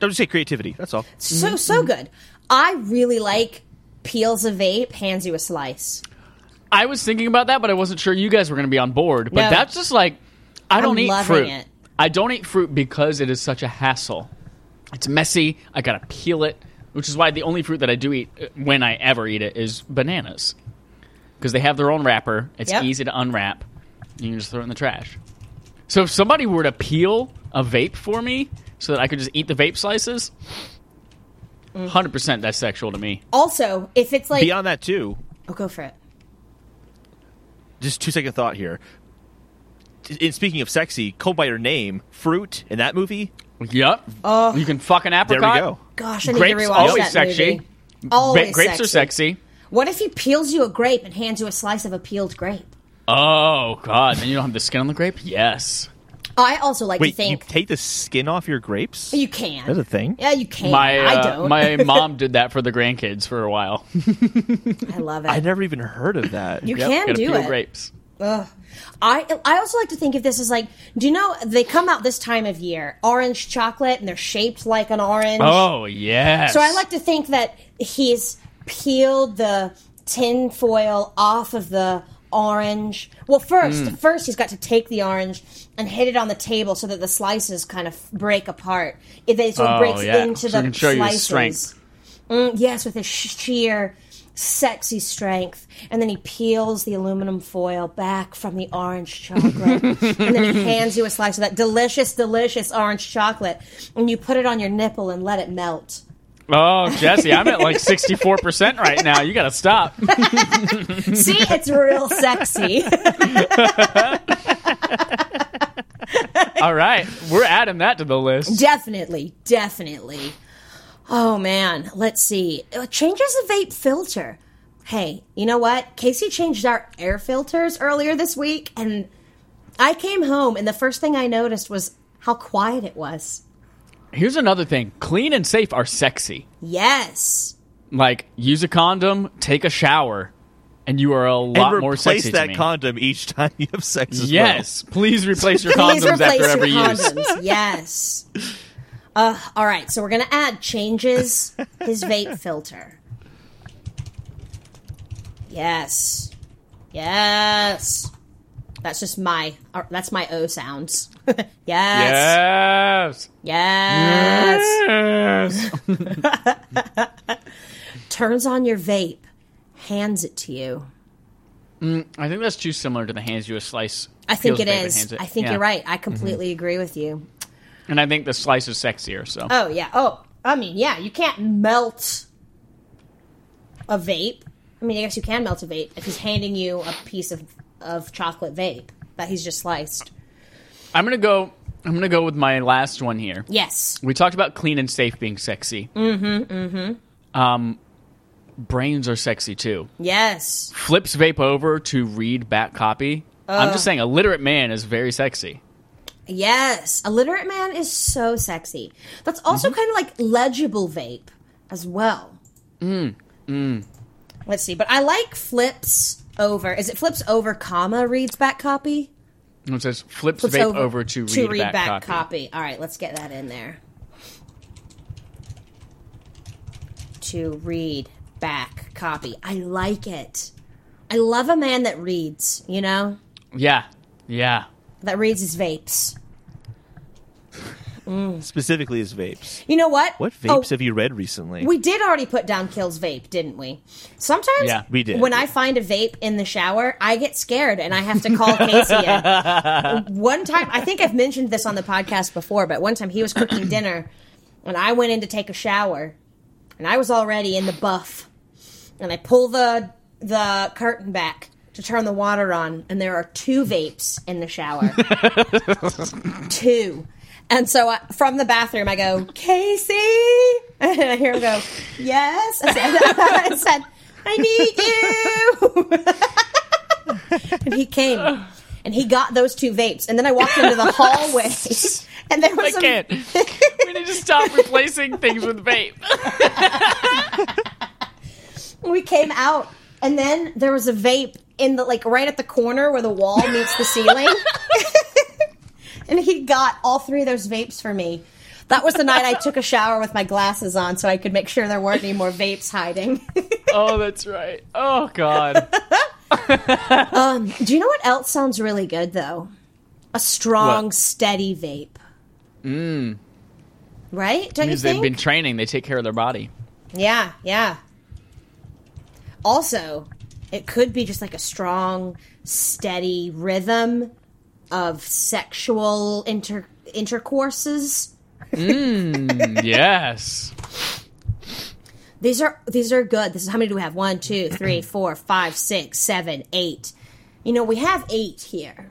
I'll just say creativity. That's all. So so good. I really like peels a vape, hands you a slice. I was thinking about that, but I wasn't sure you guys were going to be on board. But No. that's just like I don't I'm eat loving fruit. it. I don't eat fruit because it is such a hassle. It's messy. I gotta peel it, which is why the only fruit that I do eat uh, when I ever eat it is bananas, because they have their own wrapper. It's Yep. easy to unwrap. You can just throw it in the trash. So if somebody were to peel a vape for me, so that I could just eat the vape slices, Mm. hundred percent that's sexual to me. Also, if it's like, Beyond that, too, oh, go for it. just two second thought here. In speaking of sexy, called by your name, fruit in that movie. Yep. Oh. you can fuck an There apricot. we go. Gosh, I need Grapes to rewatch always that sexy. movie. Always Gra- grapes are sexy. What if he peels you a grape and hands you a slice of a peeled grape? Oh God! Then you don't have the skin on the grape. Yes. I also like Wait, to think you take the skin off your grapes? you, can. That's a thing. Yeah, you can. My I uh, don't. my mom did that for the grandkids for a while. I love it. I never even heard of that. you Yep, can do peel it. grapes. Ugh. I I also like to think if this is like, do you know they come out this time of year, orange chocolate, and they're shaped like an orange. Oh yes. So I like to think that he's peeled the tin foil off of the orange. Well, first, Hmm. first he's got to take the orange and hit it on the table so that the slices kind of break apart. It then so it Oh, breaks yeah. into So the show slices. strength. Mm, yes, with his sheer sexy strength and then he peels the aluminum foil back from the orange chocolate and then he hands you a slice of that delicious delicious orange chocolate and you put it on your nipple and let it melt Oh Jesse, I'm at like 64 percent right now. You got to stop. See, it's real sexy. All right, we're adding that to the list. definitely, definitely. Oh man, let's see. Uh, changes the vape filter. Hey, you know what? Casey changed our air filters earlier this week, and I came home, and the first thing I noticed was how quiet it was. Here's another thing: clean and safe are sexy. Yes. Like use a condom, take a shower, and you are a lot and more replace sexy to that me. condom each time you have sex. As yes, please replace your Please condoms replace after every your use. condoms. yes. Uh, all right, so we're gonna add changes his vape filter. Yes, yes. That's just my. uh, That's my O sounds. yes, Yes. yes. Yes. Turns on your vape, hands it to you. I think that's too similar to the hands you a slice. I think it is. it vape and is. hands it. I think Yeah. Mm-hmm. you're right. I completely agree with you. And I think the slice is sexier. So Oh yeah. Oh, I mean, yeah. You can't melt a vape. I mean, I guess you can melt a vape if he's handing you a piece of of chocolate vape that he's just sliced. I'm gonna go. I'm gonna go with my last one here. Yes. We talked about clean and safe being sexy. Mm-hmm. Mm-hmm. Um, brains are sexy too. Yes. Flips vape over to read back copy. I'm just saying, a literate man is very sexy. Yes. A literate man is so sexy. That's also Mm-hmm. kind of like legible vape as well. Mm. Mm. Let's see. But I like flips over. Is it flips over, comma reads back copy? It says flips, Flips vape over, to, read, back, copy. copy. All right, let's get that in there. To read back copy. I like it. I love a man that reads, you know? Yeah, yeah. That reads his vapes. Mm. Specifically as vapes. You know what? What Oh, vapes have you read recently? we did already put down Kill's vape, didn't we? Sometimes Yeah, we did. when I find a vape in the shower, I get scared and I have to call Casey in. one time, I think I've mentioned this on the podcast before, but one time he was cooking dinner and I went in to take a shower and I was already in the buff. And I pull the the curtain back to turn the water on and there are two vapes in the shower. two. And so I, from the bathroom, I go, Casey, and I hear him go, Yes. I said, I, said, I need you. and he came, and he got those two vapes, and then I walked into the hallway, and there I was some. can't. we need to stop replacing things with vape. We came out, and then there was a vape in the like right at the corner where the wall meets the ceiling. And he got all three of those vapes for me. That was the night I took a shower with my glasses on so I could make sure there weren't any more vapes hiding. oh, that's right. Oh God. Um, do you know what else sounds really good though? A strong, What? steady vape. Mmm. Right? Don't you Means they've been training. They take care of their body. Yeah, yeah. Also, it could be just like a strong, steady rhythm of sexual inter- intercourses. Mm, yes. These are these are good. This is how many do we have? One, two, three, four, five, six, seven, eight. You know, we have eight here.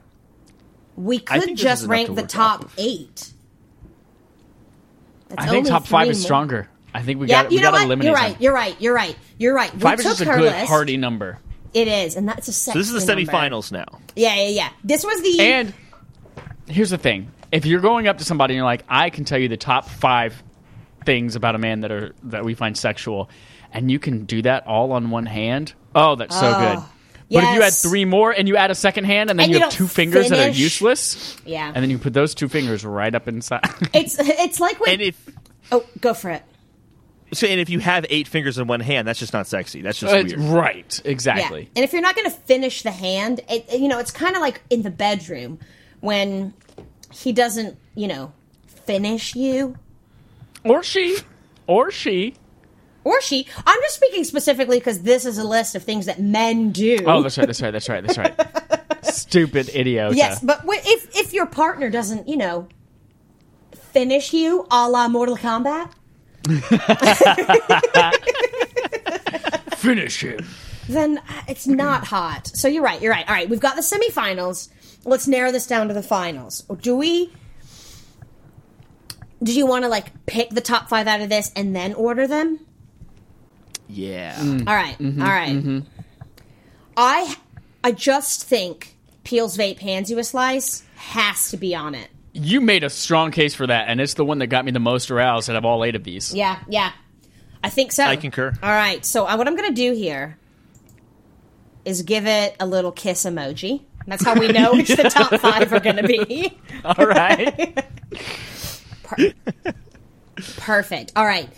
We could just rank to the top eight. That's I think top five three is more. stronger. I think we Yeah, got you we know got to what? eliminate You're some. right. You're right. You're right. You're right. Five we is took just a good list. hearty number. It is, and that's a sexy so this is the number. semifinals now. Yeah, yeah, yeah. This was the And here's the thing: if you're going up to somebody and you're like, "I can tell you the top five things about a man that are that we find sexual," and you can do that all on one hand, oh, that's so Oh, good. But if you add three more and you add a second hand and then And you, you have two fingers that are useless, Yeah. and then you put those two fingers right up inside. It's it's like when And if oh go for it. So, and if you have eight fingers in one hand, that's just not sexy. That's just It's- weird. right, Yeah, exactly. and if you're not going to finish the hand, it, you know it's kind of like in the bedroom when he doesn't you know finish you Or she, or she. or she. I'm just speaking specifically because this is a list of things that men do. Oh, that's right. That's right. That's right. That's right. Stupid idiot. yes, but if if your partner doesn't you know finish you a la Mortal Kombat. Finish him. then uh, it's not hot. So you're right. You're right. All right, we've got the semifinals. Let's narrow this down to the finals. Do we? Do you want to like pick the top five out of this and then order them? Yeah. Mm. All right, mm-hmm, all right. Mm-hmm. I I just think Peel's vape hands you a slice has to be on it. You made a strong case for that, and it's the one that got me the most aroused out of all eight of these. Yeah, yeah. I think so. I concur. All right. So uh, what I'm going to do here is give it a little kiss emoji. That's how we know which the top five are going to be. All right. Perfect. All right.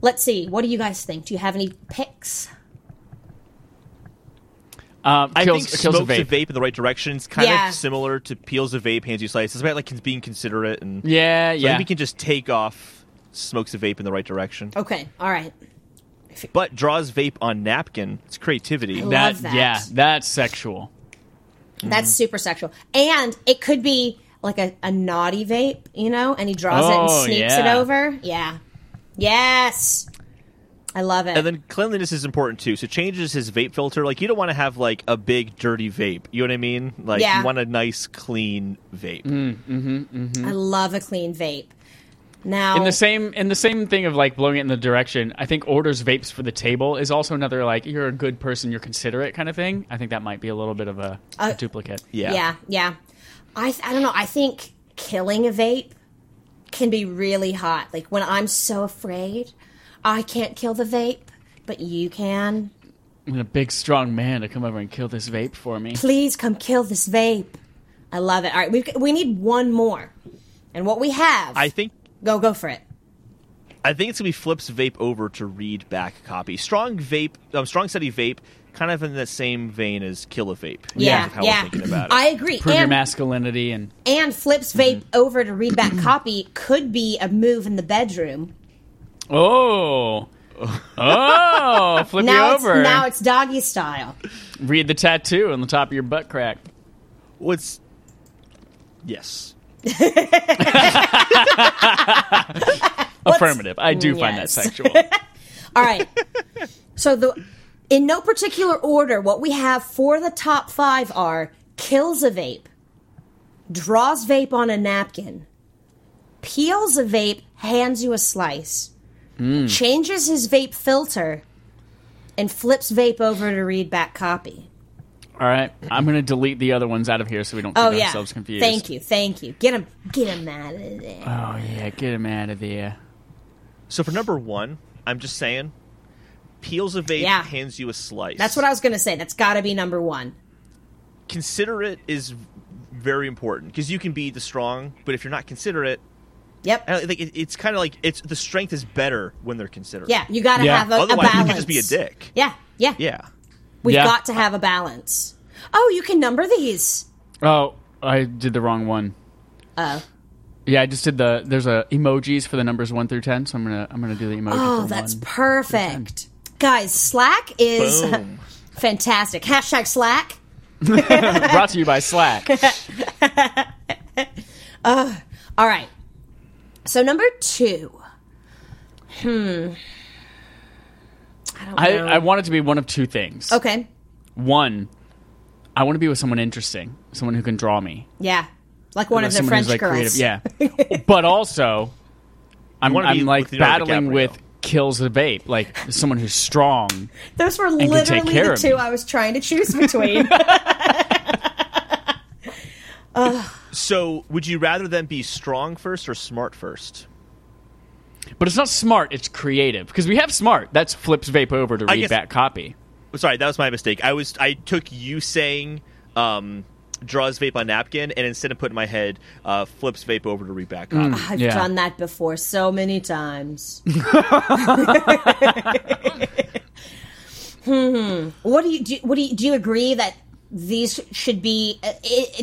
Let's see. What do you guys think? Do you have any picks? Um, I kills, think kills smokes a a vape. vape in the right direction. It's kind Yeah. of similar to peels a vape, hands you slice. It's about like being considerate and Yeah, So yeah. think we can just take off smokes a vape in the right direction. Okay. All right. But draws vape on napkin. It's creativity. I love that, that. yeah, that's sexual. That's super sexual. And it could be like a, a naughty vape, you know, and he draws it Oh, and sneaks it over. Yeah. Yes. I love it. And then cleanliness is important too. So changes his vape filter. Like you don't want to have like a big dirty vape. You know what I mean? Like Yeah. you want a nice clean vape. I love a clean vape. Now, In the same in the same thing of like blowing it in the direction, I think orders vapes for the table is also another like you're a good person, you're considerate kind of thing. I think that might be a little bit of a, a Uh, duplicate. Yeah. yeah, yeah. I I don't know. I think killing a vape can be really hot. Like when I'm so afraid, I can't kill the vape, but you can. I need a big strong man to come over and kill this vape for me. Please come kill this vape. I love it. All right, we we need one more, and what we have, I think go go for it. I think it's gonna be flips vape over to read back copy. Strong vape, um, strong steady vape, kind of in the same vein as kill a vape. in Yeah, of how yeah. we're thinking about it. I agree. Prove your masculinity and and flips vape over to read back copy could be a move in the bedroom. Oh. Oh, flip now you it's over. now it's doggy style. Read the tattoo on the top of your butt crack. What's yes. Affirmative. I do find that sexual. All right. so the in no particular order, what we have for the top five are kills a vape, draws vape on a napkin, peels a vape, hands you a slice, Mm. changes his vape filter, and flips vape over to read back copy. All right, I'm going to delete the other ones out of here so we don't Oh get yeah. ourselves confused. Thank you, thank you. Get him, get him out of there. Oh yeah, get him out of there. So for number one, I'm just saying, peels a vape, Yeah. hands you a slice. That's what I was gonna say. That's got to be number one. considerate is very important because you can be the strong, but if you're not considerate, Yep. I think it, it's kind of like it's the strength is better when they're considered. Yeah, you got to Yeah. have a, a Otherwise, you could just be a dick. Yeah, yeah. Yeah. We've Yeah. got to have a balance. Oh, you can number these. Oh, I did the wrong one. Oh. Yeah, I just did the. There's a emojis for the numbers one through ten, so I'm gonna I'm gonna do the emoji. Oh, for that's one. perfect. Guys, Slack is Boom. fantastic. Hashtag Slack. Brought to you by Slack. Uh, all right. So number two. Hmm. I don't I, know. I want it to be one of two things. okay. One, I want to be with someone interesting, someone who can draw me. Yeah. Like one of the someone French who's like girls. creative. Yeah, but also, I'm, wanna be I'm like with Leonardo battling DiCaprio. with kills the vape, like someone who's strong. Those were can take literally care the of two me. I was trying to choose between. So, would you rather them be strong first or smart first? But it's not smart; it's creative because we have smart. That's flips vape over to I read guess- back copy. Sorry, that was my mistake. I was I took you saying um, draws vape on napkin, and instead of putting my head uh, flips vape over to read back copy. I've Yeah. done that before so many times. hmm. What do you do? What do you do? You agree that these should be uh,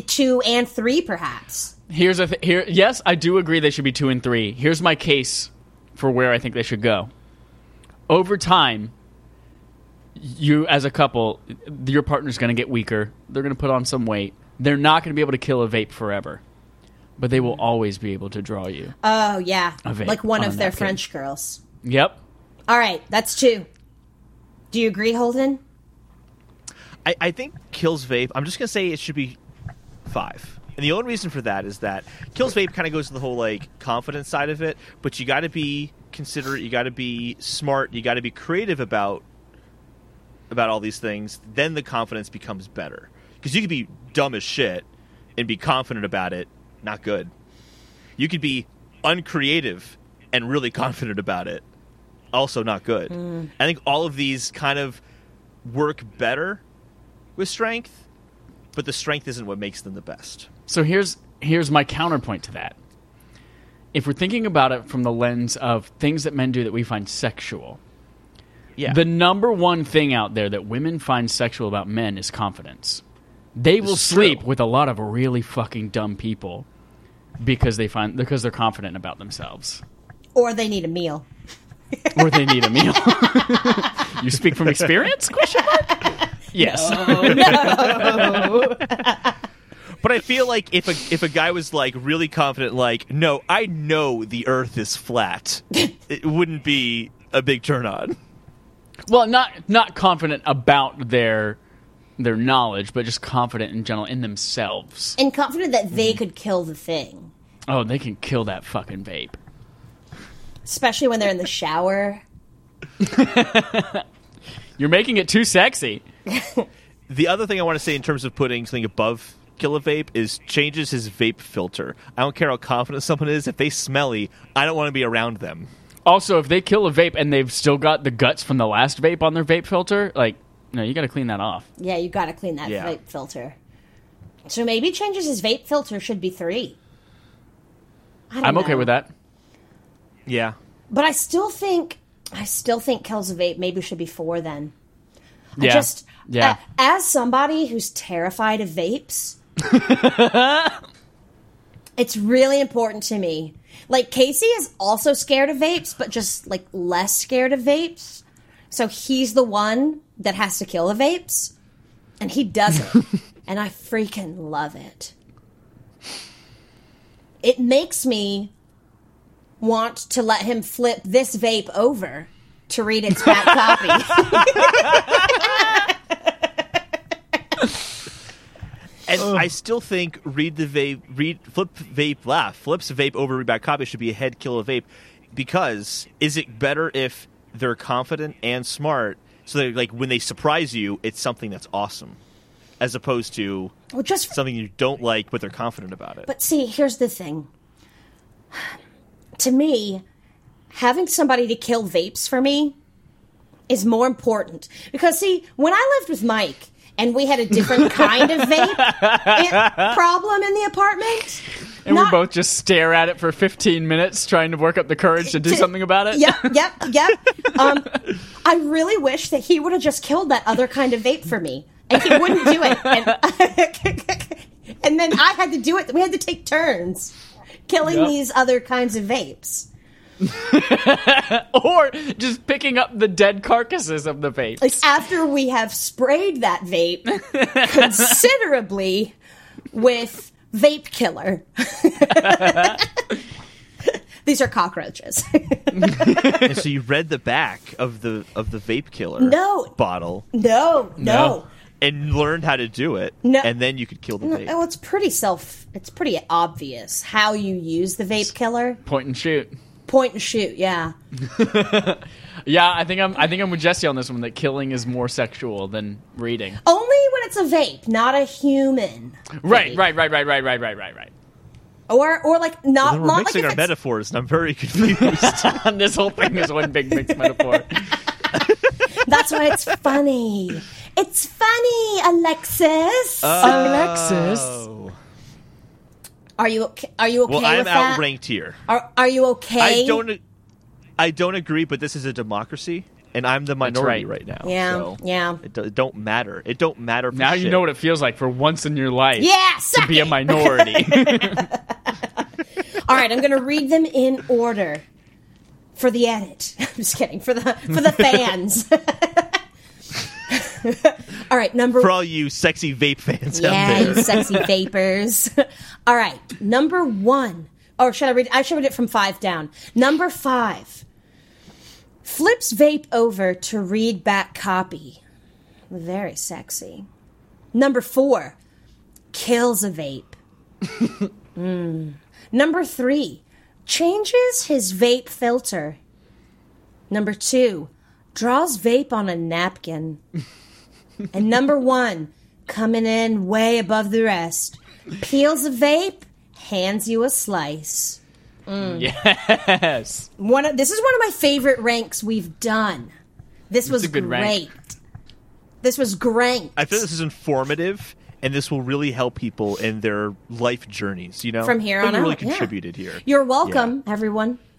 two and three, perhaps? Here's a th- here. Yes, I do agree they should be two and three. Here's my case for where I think they should go. Over time, you as a couple, your partner's going to get weaker. They're going to put on some weight. They're not going to be able to kill a vape forever, but they will always be able to draw you. Oh yeah, like one on of their. French girls. Yep. All right, that's two. Do you agree, Holden? I, I think kills vape. I'm just gonna say it should be five. And the only reason for that is that kills vape kind of goes to the whole like confidence side of it, but you got to be considerate. You got to be smart. You got to be creative about about all these things, then the confidence becomes better. Because you could be dumb as shit and be confident about it, not good. You could be uncreative and really confident about it, also not good. Mm. I think all of these kind of work better with strength, but the strength isn't what makes them the best. So here's here's my counterpoint to that. If we're thinking about it from the lens of things that men do that we find sexual, Yeah. the number one thing out there that women find sexual about men is confidence. They will sleep true. with a lot of really fucking dumb people because they find because they're confident about themselves Or they need a meal. or they need a meal. you speak from experience? Question mark? Yes. But I feel like if a if a guy was like really confident, like, no, I know the Earth is flat, it wouldn't be a big turn on. Well, not not confident about their their knowledge, but just confident in general in themselves. And confident that they Mm-hmm. could kill the thing. Oh, they can kill that fucking vape. Especially when they're in the shower. You're making it too sexy. The other thing I want to say in terms of putting something above Kilovape is changes his vape filter. I don't care how confident someone is. If they smelly, I don't want to be around them. Also, if they kill a vape and they've still got the guts from the last vape on their vape filter, like, no, you got to clean that off. Yeah, you gotta clean that Yeah. vape filter. So maybe changes his vape filter should be three. I don't I'm okay with that. Yeah. But I still think I still think kills a vape maybe should be four then. Yeah. I just yeah. a- as somebody who's terrified of vapes, it's really important to me. Like Casey is also scared of vapes, but just like less scared of vapes. So he's the one that has to kill the vapes, and he does it, and I freaking love it. It makes me want to let him flip this vape over to read its back copy. And I still think read the vape, read flip vape, laugh flips vape over read back copy should be a head kill a vape because is it better if they're confident and smart so that like when they surprise you, it's something that's awesome, as opposed to Well, just something you don't like but they're confident about it. But see, here's the thing. To me, having somebody to kill vapes for me is more important. Because, see, when I lived with Mike and we had a different kind of vape problem in the apartment. And not- we both just stare at it for 15 minutes trying to work up the courage to do To- something about it. Yep, yep, yep. Um, I really wish that he would have just killed that other kind of vape for me. And he wouldn't do it. And, and then I had to do it. We had to take turns killing Yep. these other kinds of vapes. Or just picking up the dead carcasses of the vape. like after we have sprayed that vape considerably with vape killer. These are cockroaches. and so you read the back of the of the vape killer No. bottle no, no. and learned how to do it, No. and then you could kill the vape. Oh, it's pretty self. It's pretty obvious how you use the vape killer. Point and shoot. Point and shoot. Yeah. Yeah, I think I'm. I think I'm with Jesse on this one. That killing is more sexual than reading. Only when it's a vape, not a human. Right, vape. right, right, right, right, right, right, right, right. Or or like not Then we're not mixing if our it's, metaphors, and I'm very confused. On this whole thing is one big mixed metaphor. That's why it's funny. It's funny, Alexis. Oh. Alexis. Oh. Are you okay? Are you okay Well, I'm with that? outranked here. Are Are you okay? I don't. I don't agree, but this is a democracy, and I'm the minority right. right. now. Yeah, so yeah. It, do, it don't matter. It don't matter. For Now you know what it feels like for once in your life Yeah, to suck be a minority. All right, I'm going to read them in order for the edit. I'm just kidding for the for the fans. All right, number For all you sexy vape fans yeah, out you there. sexy vapors. All right, number one. Or should I read? I should read it from five down. Number five. Flips vape over to read back copy. Very sexy. Number four. Kills a vape. Mm. Number three. Changes his vape filter. Number two. draws vape on a napkin. and number one, coming in way above the rest, peels a vape, hands you a slice. Mm. Yes. One of, this is one of my favorite ranks we've done. This was a good great. rank. This was great. I feel this is informative, and this will really help people in their life journeys. You know, From here But on we really out, yeah. contributed here. You're welcome, everyone.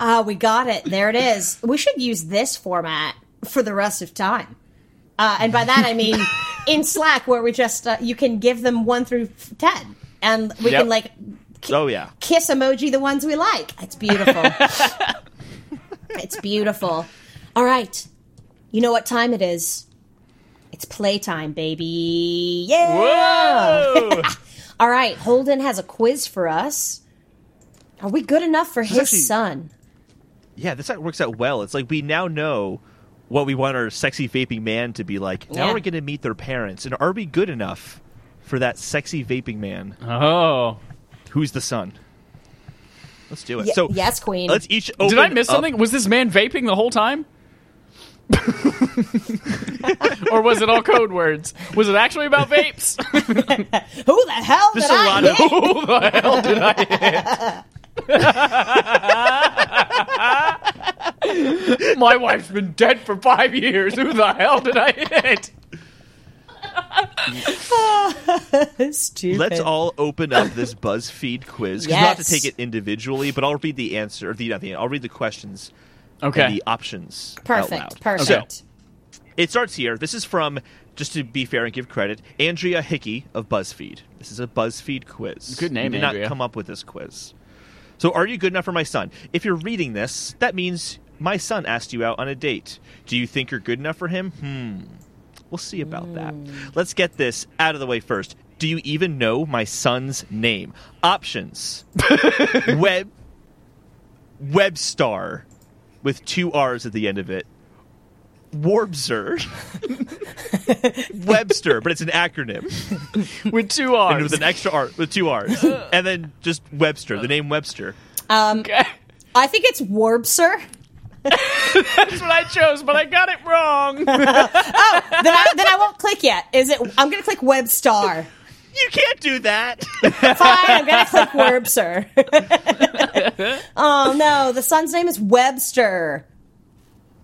Ah, we got it. There it is. We should use this format for the rest of time. Uh, and by that I mean in Slack, where we just uh, you can give them one through ten, and we Yep. can like Oh yeah, kiss emoji the ones we like. It's beautiful. it's beautiful. All right, you know what time it is? It's playtime, baby. Yeah. Whoa! All right, Holden has a quiz for us. Are we good enough for his actually- son? yeah. This works out well. It's like we now know what we want our sexy vaping man to be like. Now Yeah. we're going to meet their parents, and are we good enough for that sexy vaping man? oh. Who's the son? Let's do it. Ye- so yes, Queen. Let's each. Did I miss up- something? Was this man vaping the whole time? or was it all code words? Was it actually about vapes? Who the hell There's did a I lot of- hit? Who the hell did I hit? My wife's been dead for five years. Who the hell did I hit? Stupid. Let's all open up this BuzzFeed quiz. 'cause You don't have to Yes. take it individually, but I'll read the answer. Or the, not the, I'll read the questions Okay. and the options. out perfect. loud. Perfect. It starts here. This is from, just to be fair and give credit, Andrea Hickey of BuzzFeed. This is a BuzzFeed quiz. Good name, We did Andrea. not come up with this quiz. So, are you good enough for my son? If you're reading this, that means my son asked you out on a date. Do you think you're good enough for him? Hmm. We'll see about that. Let's get this out of the way first. Do you even know my son's name? Options. Web Webstar with two R's at the end of it. Warbster. Webster, but it's an acronym. With two And R's. with an extra R with two R's. Uh. and then just Webster, the name Webster. Um, okay. I think it's Warbster. That's what I chose, but I got it wrong. Oh, then, I, then I won't click yet. Is it? I'm going to click Webstar. You can't do that. Fine, I'm going to click Warbster. oh no, the son's name is Webster.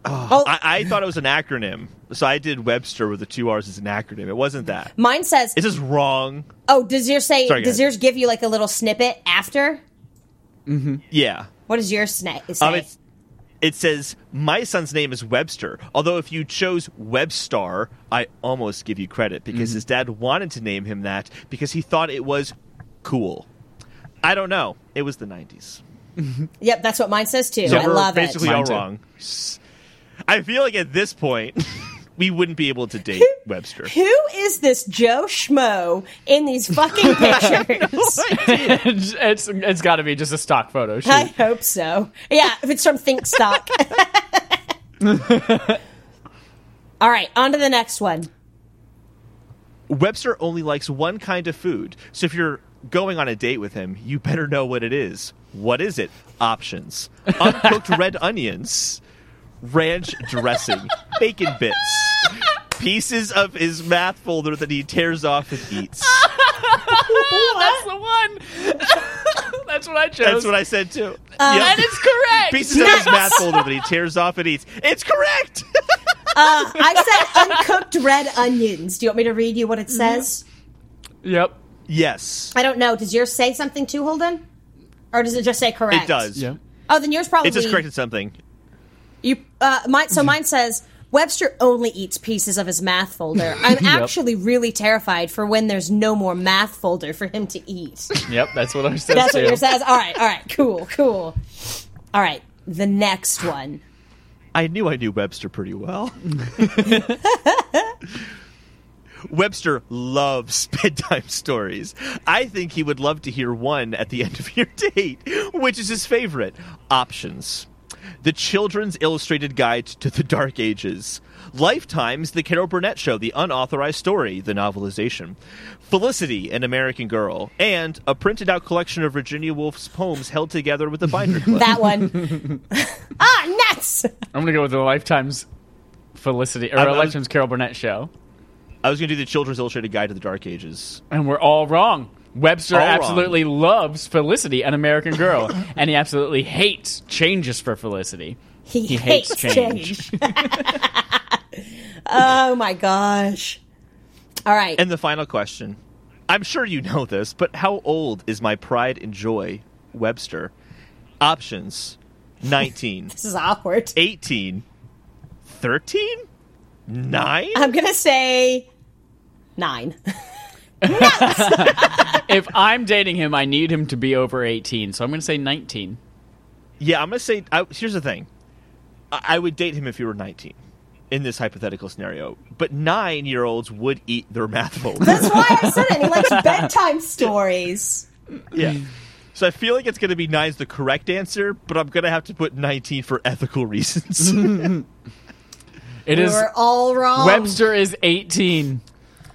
Oh, I, I thought it was an acronym. So I did Webster with the two R's as an acronym. It wasn't that. mine says. It's just wrong. Oh, does yours say? Sorry, does yours give you like a little snippet after? Yeah. What does yours sna- say? Um, it's, it says, My son's name is Webster. Although if you chose Webstar, I almost give you credit because mm-hmm. his dad wanted to name him that because he thought it was cool. I don't know. It was the 90s. yep, that's what mine says too. So I we're love basically it. all wrong. I feel like at this point, we wouldn't be able to date Webster. Who is this Joe Schmo in these fucking pictures? it's it's, it's got to be just a stock photo shoot. I hope so. Yeah, if it's from Thinkstock. All right, on to the next one. Webster only likes one kind of food. So if you're going on a date with him, you better know what it is. What is it? Options uncooked red onions, ranch dressing, bacon bits, pieces of his math folder that he tears off and eats. That's the one. That's what I chose. That's what I said too. That Yep. is correct. Pieces of his math folder that he tears off and eats. It's correct. Uh, I said uncooked red onions. Do you want me to read you what it says? Yep. yes, I don't know. Does yours say something too, Holden? Or does it just say correct? it does. Yep. Oh, then yours probably. It just corrected something. You, uh, mine, so mine says Webster only eats pieces of his math folder. I'm actually really terrified for when there's no more math folder for him to eat. Yep. That's what I'm saying. That's too. what yours says. All right, all right, cool, cool. All right, the next one. I knew I knew Webster pretty well. Webster loves bedtime stories. I think he would love to hear one at the end of your date. Which is his favorite? Options. The Children's Illustrated Guide to the Dark Ages. Lifetime's The Carol Burnett Show, the unauthorized story, the novelization. Felicity, an American Girl. And a printed out collection of Virginia Woolf's poems held together with a binder clip. That one. ah, nuts! I'm gonna go with the Lifetime's Felicity or I- I was- Lifetime's Carol Burnett show, I was going to do the Children's Illustrated Guide to the Dark Ages. and we're all wrong. Webster All wrong. absolutely loves Felicity, an American Girl, and he absolutely hates changes for Felicity. He, He hates, hates change. oh my gosh. All right. And the final question. I'm sure you know this, but how old is my pride and joy, Webster? Options 19, this is awkward. 18, 13, 9? I'm going to say nine. If I'm dating him, I need him to be over 18, so I'm gonna say 19. Yeah, I'm going to say. I, here's the thing I, I would date him if he were 19 in this hypothetical scenario, but nine year olds would eat their math folder. That's why I said it. He likes bedtime stories. yeah. So I feel like it's going to be nine's the correct answer, but I'm going to have to put 19 for ethical reasons. It We is were all wrong. Webster is 18.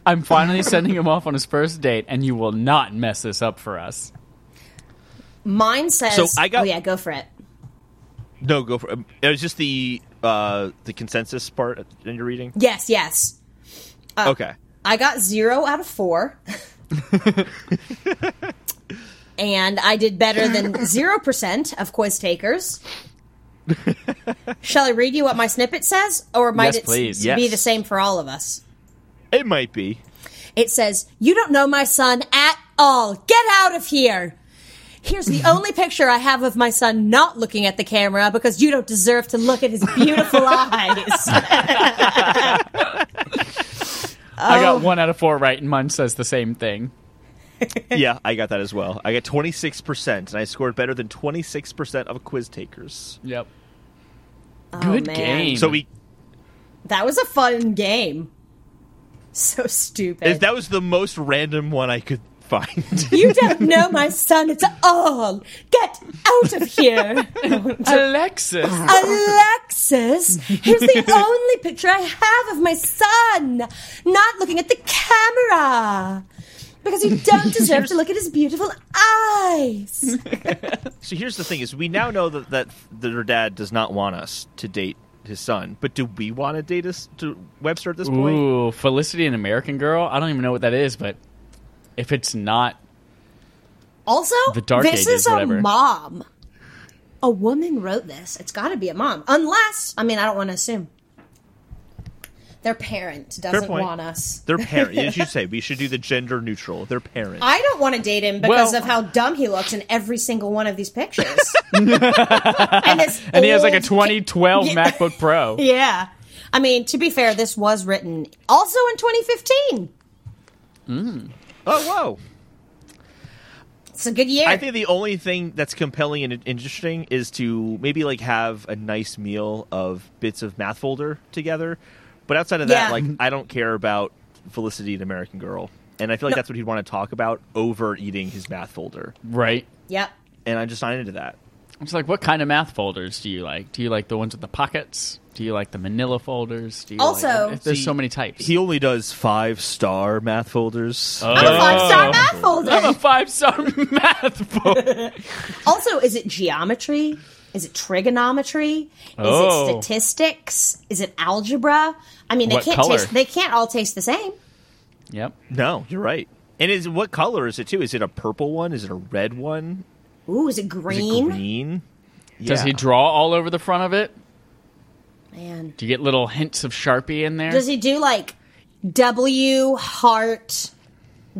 I'm finally sending him off on his first date, and you will not mess this up for us. Mine says. So I got- Oh, yeah, go for it. no, go for it. It was just the uh, the consensus part in your reading. Yes, yes. okay. I got zero out of four. and I did better than 0% of quiz takers. Shall I read you what my snippet says? Or might Yes, it please. be Yes. the same for all of us? It might be. It says, You don't know my son at all. Get out of here. Here's the only picture I have of my son not looking at the camera because you don't deserve to look at his beautiful eyes. I got one out of four right, and mine says the same thing. yeah, I got that as well. I got 26%, and I scored better than 26% of quiz takers. Yep. Oh, Good man. game. So we That was a fun game. So stupid. if that was the most random one I could find. You don't know my son at all. Get out of here. Alexis. Alexis, here's the only picture I have of my son not looking at the camera. Because you don't deserve to look at his beautiful eyes. so here's the thing: is we now know that that their dad does not want us to date his son, but do we want to date us to Webster at this point? Ooh, Felicity, an American Girl. I don't even know what that is, but if it's not, Also, The Dark this Ages, is a whatever. mom. A woman wrote this. It's got to be a mom. Unless, I mean, I don't want to assume. Their parent doesn't want us. Their parent. As you say we should do the gender neutral. Their parent. I don't want to date him because Well- of how dumb he looks in every single one of these pictures. and and he has like a 2012 Yeah. MacBook Pro. Yeah. I mean, to be fair, this was written also in 2015. Hmm. oh whoa! It's a good year. I think the only thing that's compelling and interesting is to maybe like have a nice meal of bits of math folder together. But outside of that, Yeah. like I don't care about Felicity and American Girl, and I feel like No. that's what he'd want to talk about over eating his math folder, Right. yep. and I'm just not into that. It's like, what kind of math folders do you like? Do you like the ones with the pockets? Do you like the manila folders? Do you Also- like, there's See, so many types. He only does five star math folders. Oh. I'm a five star math I'm a five star math folder. Also, is it geometry? Is it trigonometry? Is Oh. it statistics? Is it algebra? I mean, they What can't color? taste. They can't all taste the same. yep. No, you're right. And is what color is it too? Is it a purple one? Is it a red one? Ooh, is it Is green? it green? Does he draw all over the front of it? Man, Do you get little hints of Sharpie in there? does he do like W Heart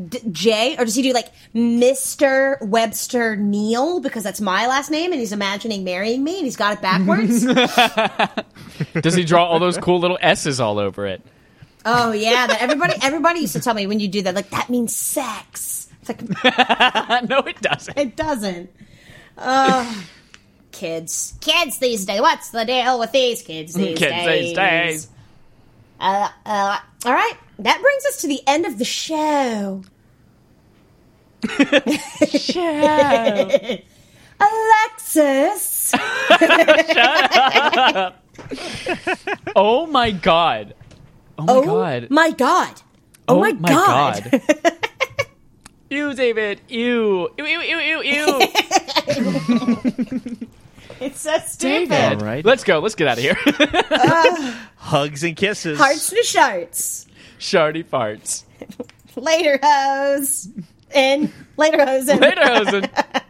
D- J, or does he do like Mister Webster Neal because that's my last name, and he's imagining marrying me, and he's got it backwards? Does he draw all those cool little S's all over it? oh yeah, that everybody everybody used to tell me when you do that, like that means sex. It's like no, it doesn't. It doesn't. Uh, kids. Kids these days. What's the deal with these kids these Kids days? these days. Uh, uh, all right. That brings us to the end of the show. show. Alexis. Oh my god. Oh my oh god. my god. Oh, oh my, god. Ew, David. Ew. Ew, ew, ew, ew, ew. It's so stupid. David. All right. Let's go. Let's get out of here. Hugs and kisses. Hearts to sharts. Shardy farts. Later, hoes. In. Later, hoes. In. Later, Hosen.